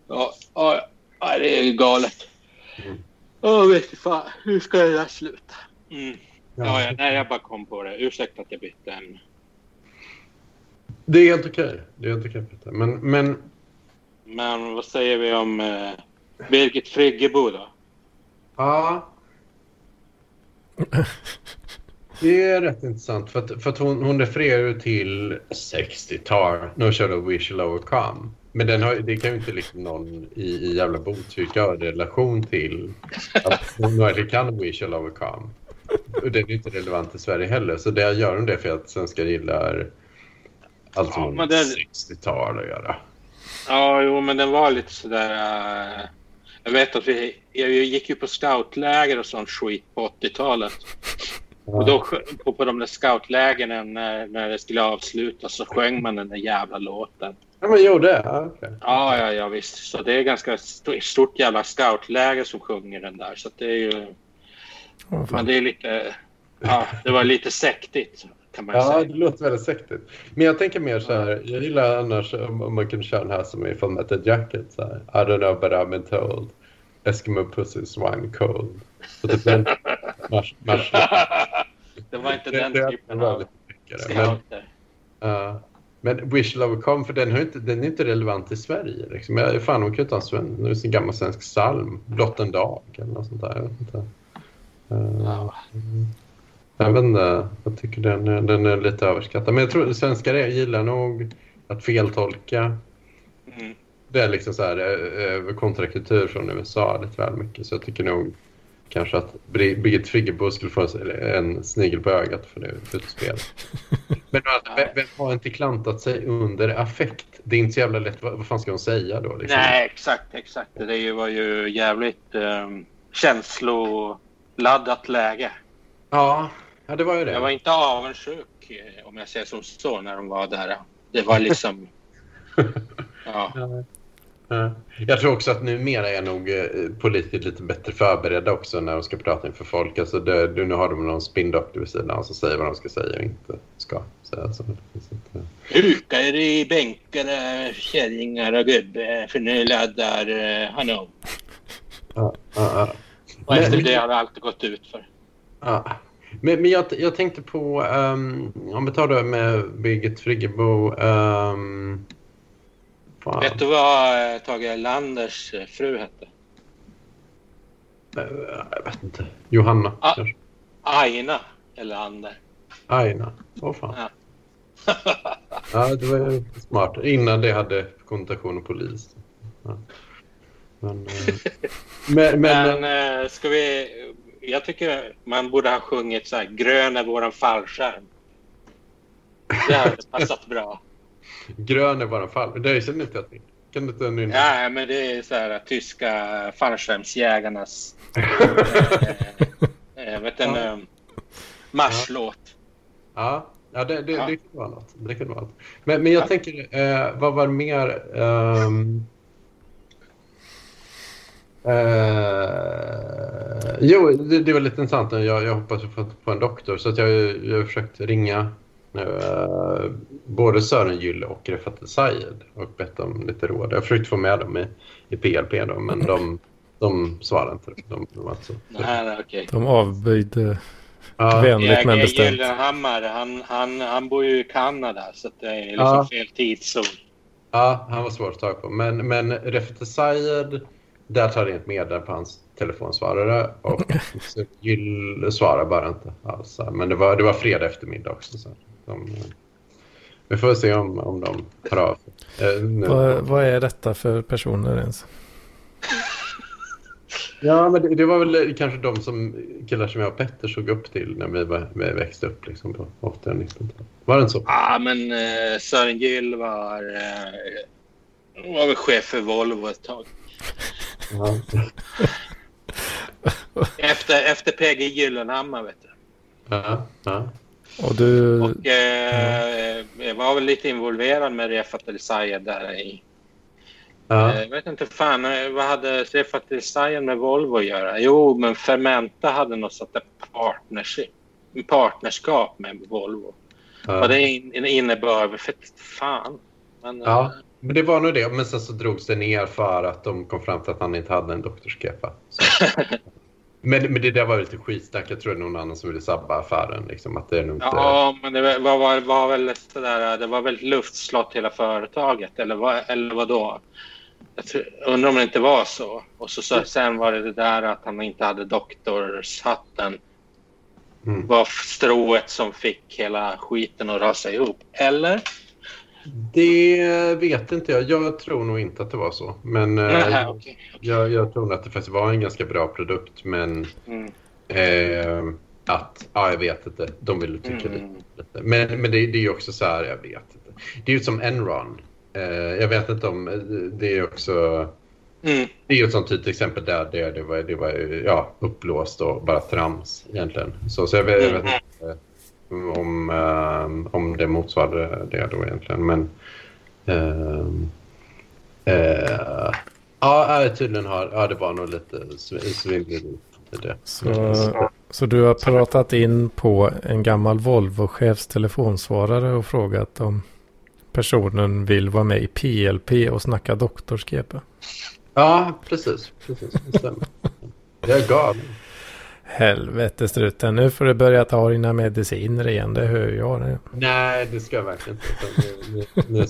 Ja, ja, ja, det är galet. Mm. Vet du fan. Hur ska det där sluta? Mm. Ja. Ja, ja, nej, jag bara kom på det. Ursäkta att jag bytte ämne. det är helt okej. Det är helt okej. Peter. Men, men Men vad säger vi om eh, Birgit Friggebo då? ja. Det är rätt intressant för att, för att hon, hon refererar till 60-tal. No shadow we shall overcome. Men den har, det kan ju inte liksom någon i, i jävla Botkyrka ha relation till att hon verkligen kan we shall overcome. Och den är ju inte relevant i Sverige heller. Så där gör de det för att svenskar gillar allt som Ja, har med det- 60-tal att göra. Ja, jo, men den var lite sådär... eh, jag vet att vi jag gick ju på scoutläger och sånt skit på 80-talet. Och då på, på de där scoutlägren när, när det skulle avslutas så sjöng man den där jävla låten. Ja, men jo, det. Ja, okej. Ja, ja, ja visst. Så det är ganska st- stort jävla scoutläger som sjunger den där. Så att det är ju... Åh, Men det är lite... Ja, det var lite sektigt kan man ju Ja, säga. det låter väldigt sektigt. Men jag tänker mer så här, jag gillar annars om man kunde köra den här som i Full Metal Jacket. Så här, I don't know but I've been told. Eskimo pussy swine cold. Så typ den mars, mars, det var inte den typen av scouter. ja. men Wish Love Come, för den, har inte, den är inte relevant i Sverige. Liksom. Jag, fan, de kan ju ta en en gammal svensk psalm. Blott en dag eller något sånt där. Jag vet inte. Uh, Ja. Jag vet inte, jag tycker den, är- den är lite överskattad. Men jag tror svenskar gillar nog att feltolka. Mm. Det är liksom så här eh, eh, kontrakultur från USA lite väl mycket. Så jag tycker nog kanske att Birgit Friggebo skulle få en, snigel på ögat för det utspel. Men alltså, vem, vem har inte klantat sig under affekt? Det är inte så jävla lätt. Vad, vad fan ska hon säga då? Liksom? Nej, exakt, exakt. Det var ju jävligt um, känsloladdat läge. Ja, ja, det var ju det. Jag var inte avundsjuk eh, om jag säger som så när de var där. Det var liksom... ja. Ja. Jag tror också att numera är nog eh, politiker lite bättre förberedda också när de ska prata inför folk. Alltså det, du, nu har de någon spindoktor vid sidan som säger vad de ska säga och inte ska säga. Så, så att, eh, Huka er i bänkarna, kärringar och gubbe, för nu laddar han om. ja, ja, ja. Och efter Men- det har det alltid gått ut för. Ja. Men, men jag, jag tänkte på, ehm, om vi tar det med Birgit Friggebo. Um, fan, Vet du vad eh, Tage Erlanders eh, fru hette? Eh, jag vet inte. Johanna Ah. kanske? Aina Erlander. Aina. Åh fan. Ja. Ja, det var smart. Innan det hade konnotation och polis. Ja. Men, men, men, Men ska vi... Jag tycker man borde ha sjungit så här, grön är våran fallskärm. Det hade passat bra. grön är bara fall. Det känner inte jag till. Kan du inte nynna? Ja, men det är så här tyska fallskärmsjägarnas... eh, vet du, en Ja. eh, marschlåt. Ja, ja det, det, Ja. det kan vara något. Det kan vara något. Men, men jag Ja. tänker, eh, vad var mer? ehm, eh, jo, det, det var lite intressant. Jag, jag hoppas få, få en doktor. Så att jag, jag har försökt ringa nu, eh, både Sören Gylle och Refat Sayed och bett om lite råd. Jag har försökt få med dem i, i PLP då, men de, de svarade inte. De, de var inte så. Nej, nej, okej. De avböjde Ja, vänligt men bestämt. Gyllenhammar, han, han, han bor ju i Kanada så det är liksom Ja. fel tidszon. Ja, han var svår att ta på. Men, men Refat Sayed, där tar det ett meddelande på hans telefonsvarare och Gyll svarar bara inte alls. Men det var, det var fredag eftermiddag också. Så de, vi får se om, om de tar av. Eh, vad, vad är detta för personer ens? Ja, men det, det, var väl kanske de som killar som jag och Petter såg upp till när vi, var, vi växte upp liksom, på 80 och 90-talet. Var det inte så? Ja, men eh, Sören Gyll var, eh, var väl chef för Volvo ett tag. Efter, efter PG Gyllenhammar, vet du. Ja, ja. Och du... Och eh, jag var väl lite involverad med Refat El Sayed där i Ja. Jag vet inte fan, vad hade Stefan Design med Volvo att göra? Jo, men Fermenta hade något sånt där partnership, partnerskap med Volvo. Ja. Vad det innebar, för fan. Men, ja, äh... men det var nog det. Men sen så drogs det ner för att de kom fram till att han inte hade en doktorskepa. men, men det där var lite skitsnack. Jag tror det är någon annan som ville sabba affären. Liksom, att det är inte... Ja, men det var, var, var väl sådär, det var väl luftslott hela företaget. Eller, vad, eller vadå? Jag tror, undrar om det inte var så. Och så, så, sen var det det där att han inte hade doktorshatten. Mm. var strået som fick hela skiten att rasa ihop. Eller? Det vet inte jag. Jag tror nog inte att det var så. Men Nähä, eh, okay. jag, jag, tror att det faktiskt var en ganska bra produkt. Men mm. eh, att, ja jag vet inte. De ville tycka mm. lite. Men, men det, det är ju också så här, jag vet inte. Det är ju som Enron. Eh, jag vet inte om eh, det är också... Mm. Det är ju ett sånt tydligt exempel där det, det, var, det var ja, upplåst och bara trams egentligen. Så, så jag vet, jag vet mm. inte om, um, om det motsvarade det då egentligen. Men um, uh, ja, tydligen har ja, det var nog lite svindleri. Så, så du har pratat in på en gammal Volvo-chefs telefonsvarare och frågat om personen vill vara med i PLP och snacka doktorskepa. Ja, precis. precis. Det stämmer. Jag är galen. Helvete struten, nu får du börja ta dina mediciner igen, det hör jag nu. Nej, det ska jag verkligen inte.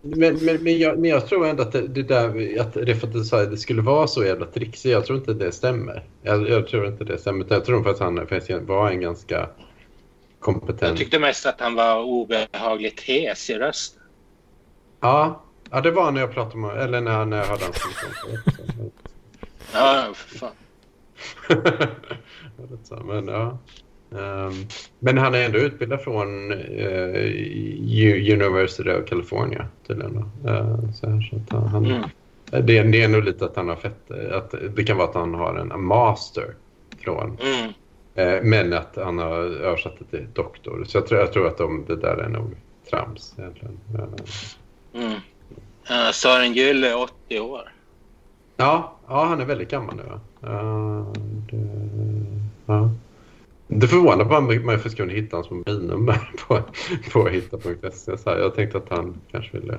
Men, men, men, jag, men jag tror ändå att det, det där att det, det skulle vara så jävla trixigt, jag tror inte det stämmer. Jag, jag tror inte det stämmer. Jag tror faktiskt att han faktiskt var en ganska kompetent. Jag tyckte mest att han var obehagligt hes i rösten. Ja, ja det var när jag pratade med eller när, när jag hörde hans Ja, för fan. men, ja. Um, men han är ändå utbildad från uh, University of California tydligen. Uh, så här, så att han, mm. det, det är nog lite att han har fett, att det kan vara att han har en master från mm. Eh, men att han har översatt det till doktor. Så jag tror, jag tror att de, det där är nog trams egentligen. Mm. Uh, Sören Gyll är 80 år. Ja, ja, han är väldigt gammal nu. Uh, det, ja. det förvånar bara mig för att kunna hitta hans mobilnummer på, på hitta.se. Jag tänkte att han kanske ville...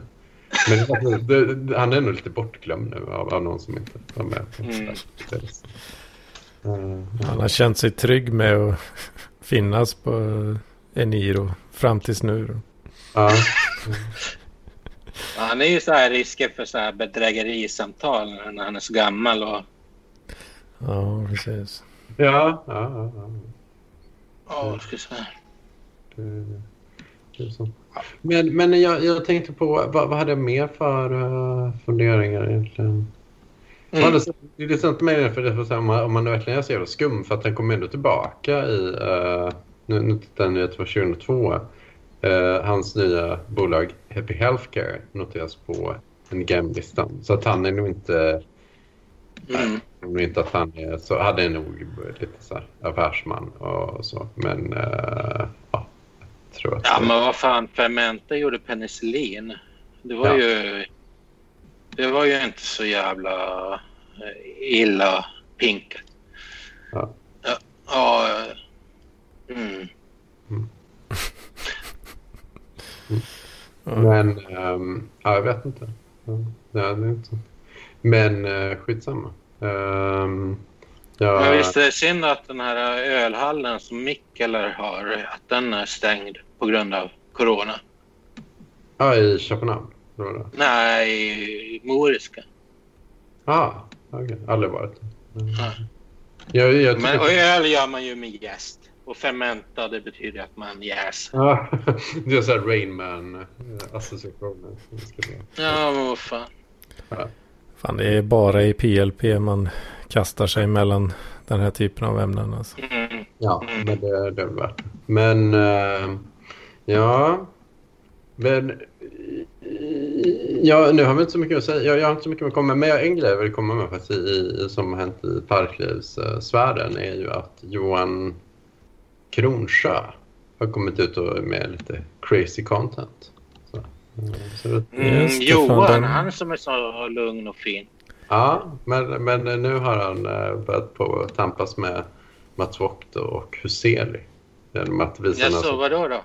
Men det, det, han är nog lite bortglömd nu av, av någon som inte var med. Mm. Han har känt sig trygg med att finnas på Eniro fram tills nu. Ja. Han är ju så här risken för så här bedrägerisamtal när han är så gammal. Och... Ja, precis. Ja, ja, ja. Ja, ja ska säga. Men, men jag, jag tänkte på, vad, vad hade jag mer för uh, funderingar egentligen? Mm. Ja, det är intressant med den för det, för om, man, om man verkligen är så jävla skum för att den kommer ändå tillbaka i, uh, nu, nu tittar jag nyhet var 2002, uh, hans nya bolag Happy Healthcare noteras på en GAM-listan. Så att han är nog inte, mm. nog inte att han är så, hade är nog lite så här affärsman och så, men uh, ja, jag tror att... Ja, men vad fan, Fermenta gjorde penicillin. Det var ja. ju det var ju inte så jävla eh, illa pinkat. Ja. Ja. ja mm. Mm. Men, um, ja, jag vet inte. Ja, det är inte så. Men uh, skitsamma. Um, ja. Men visst är det synd att den här ölhallen som Mikkeler har, att den är stängd på grund av corona? Ja, i Köpenhamn. Det. Nej, moriska. Ah, okej. Okay. Aldrig varit. Mm. Ja. Jag, jag Men, och öl gör man ju med jäst. Och fermenta, det betyder att man jäser. Ja, det är så här Rain Man-associationen. Ja, men vad fan. Fan, det är bara i PLP man kastar sig mellan den här typen av ämnen. Alltså. Mm. Ja, Mm. men det, det är värt. Men, eh, ja. Men, ja, nu har vi inte så mycket att säga. Jag, jag har inte så mycket att komma med. Men jag- en grej jag vill komma med faktiskt i, i, som har hänt i parklivssfären är ju att Johan Kronsjö har kommit ut och med lite crazy content. Så, eh, så det, Mm, fan, Johan, han som är så lugn och fin. Ja, men, men nu har han eh, börjat på att tampas med Mats Vokto och Huseli. Genom att visa Jaså, alltså, vadå då?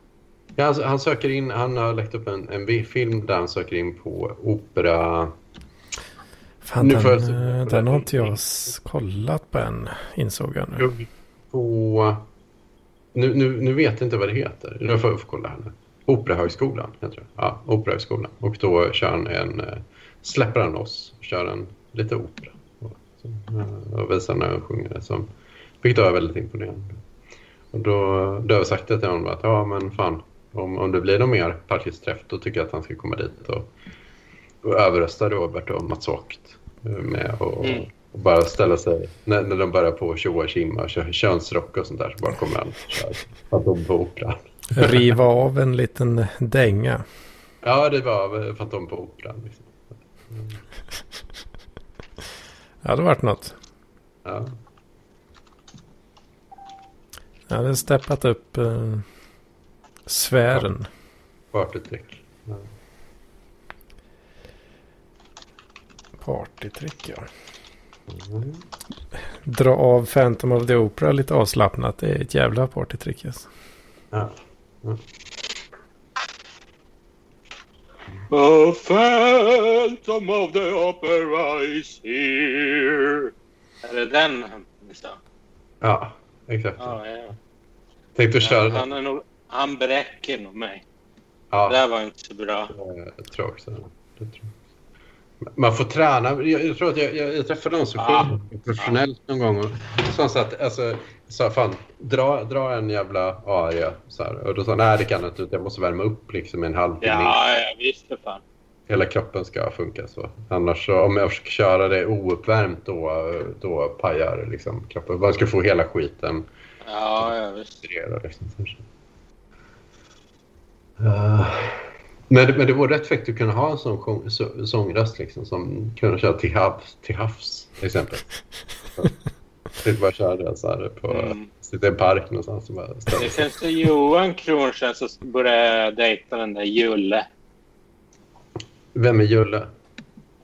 ja, alltså, han söker in, han har lagt upp en, en film där han söker in på opera. Fan, Nu den, får jag eh, den har inte jag kollat på än, insåg jag nu. På, nu, nu, nu vet jag inte vad det heter. Nu får jag få kolla här nu. Operahögskolan heter det. Ja, Operahögskolan. Och då kör han en, eh, släpper han oss och kör en lite opera. Och, så, eh, och visar när han sjunger det som, vilket är väldigt imponerande. Och då, då har jag till honom att ja men fan om, om det blir någon mer partisträff då tycker jag att han ska komma dit och, och överrösta Robert och Mats Vogt eh, med och, Mm. och bara ställa sig när, när de börjar på tjoa tjimma och kö- könsrock och sånt där så bara kommer han och kör på Operan. Riva av en liten dänga. Ja, det var eh, Fantom på Operan. Liksom. Det hade varit något. Ja. Jag hade steppat upp eh, sfären. Partytrick. Ja. Partytrick ja. Mm. Dra av Phantom of the Opera lite avslappnat. Det är ett jävla partytrick. Alltså. Ja. A phantom of the opera is here. Är det den han sa? ja, exakt. Ja, ja. Tänkte köra Han, den. är nog, han bräcker nog mig. Det Ja, där var inte så bra. jag tror också det. det. tror jag. Man får träna. Jag, jag tror att jag, jag, jag träffade någon som sjöng professionellt någon gång. Han sa att, alltså, sa fan, dra, dra en jävla aria. Så här. Och då sa han, nej det kan jag inte. Jag måste värma upp liksom en halvtimme. Ja, ja visst för fan. hela kroppen ska funka så. Annars så, om jag försöker köra det ouppvärmt då, då pajar liksom kroppen. Man ska få hela skiten Ja, ja visst. Liksom. Uh, men, det- men det vore rätt fräckt att kunna ha en sån sjung- så, sångröst liksom, som kunna köra till havs, till havs till exempel. Inte bara köra det så här på, Mm. sitta i en park någonstans och bara ställa Det finns ju Johan Kronstjärn som började dejta den där Julle. Vem är Julle?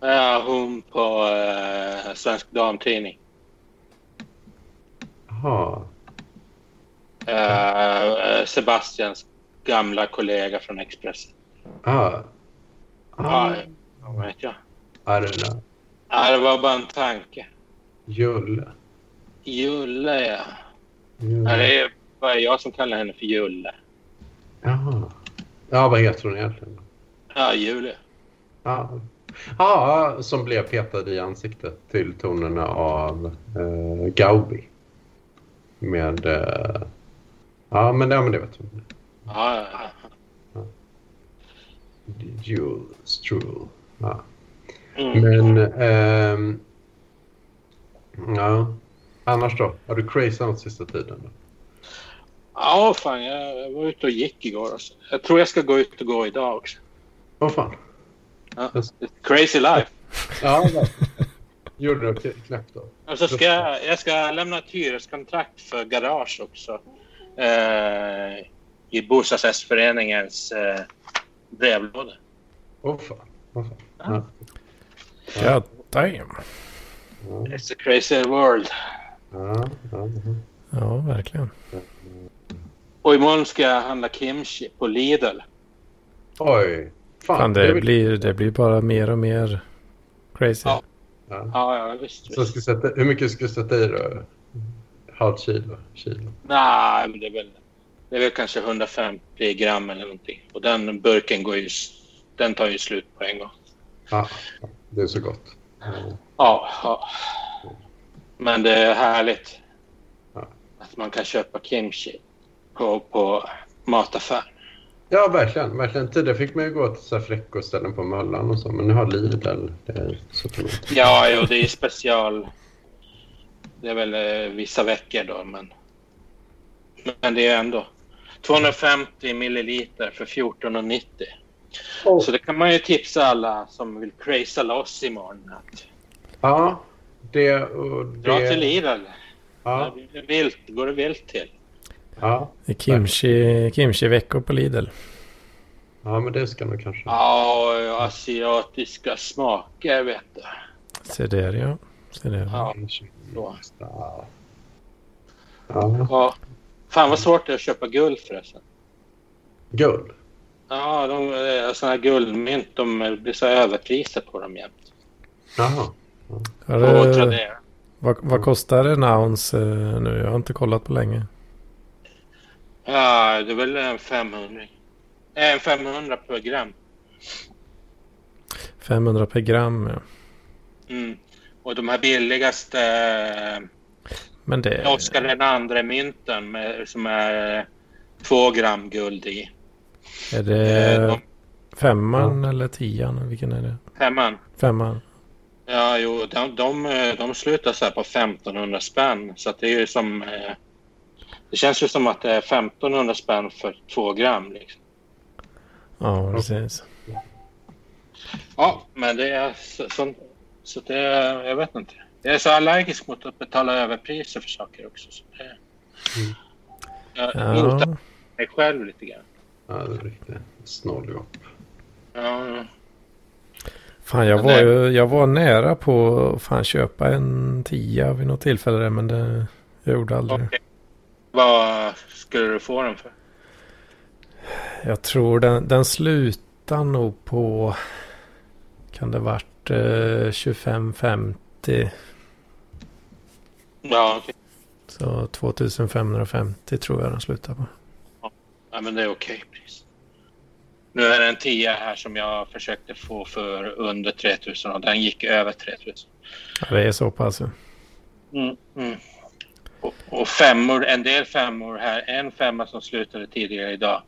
Ja, hon på uh, Svensk Damtidning. Jaha. Eh, Sebastians gamla kollega från Expressen. Ah. Ah. Ja, vad vet jag. Know. Ja, det var bara en tanke. Julle. Julle, ja. Julle. ja det är bara jag som kallar henne för Julle. Jaha. Ja, vad heter hon egentligen? Ja, Julia. Ja. ja, som blev petad i ansiktet till tonerna av eh, Gaubi. Med... Eh, ja, men, ja, men det vet hon. Ja, ja, ja. Jules True. Ja. Mm. Men... ehm, ja. Annars då? Har du crazy något sista tiden? Då? Ja, fan. Jag var ute och gick igår. Alltså. Jag tror jag ska gå ut och gå idag också. Åh fan. Ja. Crazy life. Ja. Gjorde du knäppt då? Och så ska jag, jag ska lämna ett hyreskontrakt för garage också. Eh, I bostadsrättsföreningens eh, brevlåda. Åh fan. Åh fan. Ja. God damn. It's a crazy world. Ja, ja, ja. Ja, verkligen. Och imorgon ska jag handla kimchi på Lidl. Oj. Fan, Fan, det det, vill- blir, det blir bara mer och mer crazy. Ja. Ja. Ja, ja visst. Så visst. ska sätta, hur mycket ska du sätta i då? Halvt kilo? kilo. Nej, men det är väl, det är väl kanske 150 gram eller någonting. Och den burken går ju den tar ju slut på en gång. Ja, det är så gott. Ja, ja. Men det är härligt Ja. att man kan köpa kimchi på, på mataffär. Ja, verkligen. verkligen. Tidigare fick man ju gå till så fläckoställen på Möllan och så, men nu har Lidl det är så otroligt. Ja, jo, det är special. Det är väl eh, vissa veckor då, men. Men det är ändå 250 milliliter för 14,90. Oh. Så det kan man ju tipsa alla som vill craza loss imorgon. Att Ja, det det... dra till Lidl. Ja, Det är Vilt, går det vilt till. ja, Det är kimchi, kimchi-veckor på Lidl. ja, men det ska nog kanske... Ja, asiatiska smaker vet du. Se där ja. Se där. Ja, Ja. Ja. Fan vad svårt det är att köpa guld förresten. Guld. Ja, de, eh, såna här guldmynt, de blir så överpriser på dem jämt. Jaha. På det, Tradera. vad, vad kostar en ounce eh, nu? Jag har inte kollat på länge. Ja, det är väl en 500. Eh, En 500 per gram. 500 per gram ja. Mm. Och de här billigaste eh, Men det... Oscar den andra mynten med, som är eh, två gram guld i. Är Eh, det de, femman eller tian? Vilken är det? femman. Femman. Ja, jo, de, de, eh, de slutar så här på 1500 spänn. Så att det är ju som... eh, Det känns ju som att det är 1500 spänn för två gram. Liksom. Ja, precis. Ja, men det är så, så, så det är, jag vet inte. Jag är så allergisk mot att betala överpriser för saker också. Så det, jag hotar Ja. mig själv lite grann. Ja, det är riktigt snåljobb. Ja, Fan, jag var, ju, jag var nära på att fan köpa en tia vid något tillfälle där, men det, jag gjorde aldrig. okej. Vad skulle du få den för? Jag tror den, den slutar nog på... Kan det varit eh, 25-50. Ja, okej. Så 2550 tror jag den slutar på. ja, men det är okej pris. Nu är det en tia här som jag försökte få för under 3000 och den gick över 3000. Ja, det är så pass. ja. Mm, mm. Och, och femmor, en del femmor här. En femma som slutade tidigare idag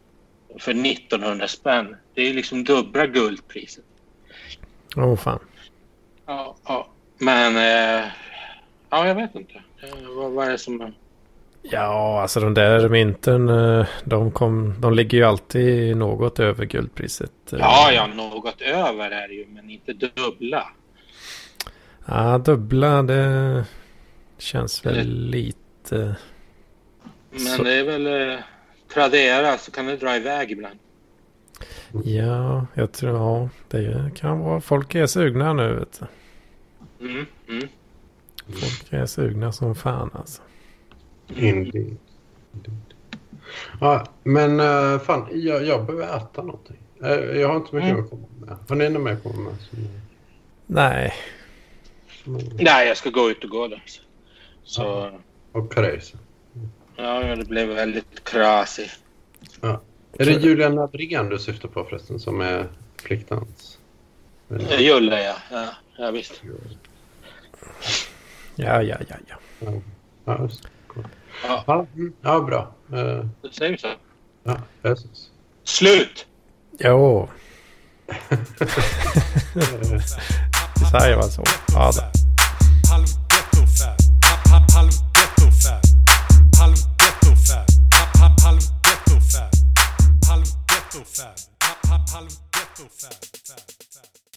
för 1900 spänn. Det är liksom dubbla guldpriset. Åh oh, fan. Ja, ja. Men eh, ja, jag vet inte. Eh, vad, vad är det som... Ja, alltså de där mynten, eh, de, kom, de ligger ju alltid något över guldpriset. eh. Ja, ja, något över är det ju, men inte dubbla. Ja, dubbla det känns väl Eller- lite... Men Så- det är väl eh, Tradera så kan det dra iväg ibland. Ja, jag tror ja, det kan vara... Folk är sugna nu vet du. Mm, mm. Folk är sugna som fan alltså. Indeed. Indeed. Ja, men uh, fan, jag, jag behöver äta någonting. Eh, jag har inte mycket Mm. att komma med. Har ni något mer att komma med? Nej, som, Nej, jag ska gå ut och gå då. Så och crazy. ja, ja, det blev väldigt krasigt. Är det Julian Nadrén du syftar på förresten som är flickdans? Eh, Julle, ja. ja. Ja, visst. Ja, ja, ja, ja. Ja, det. Cool. Ja, ja, mm, ja bra. Uh, då säger vi så. ja, precis. Slut! Jo, säger man så. Ja, det. halv ghetto-fab, halv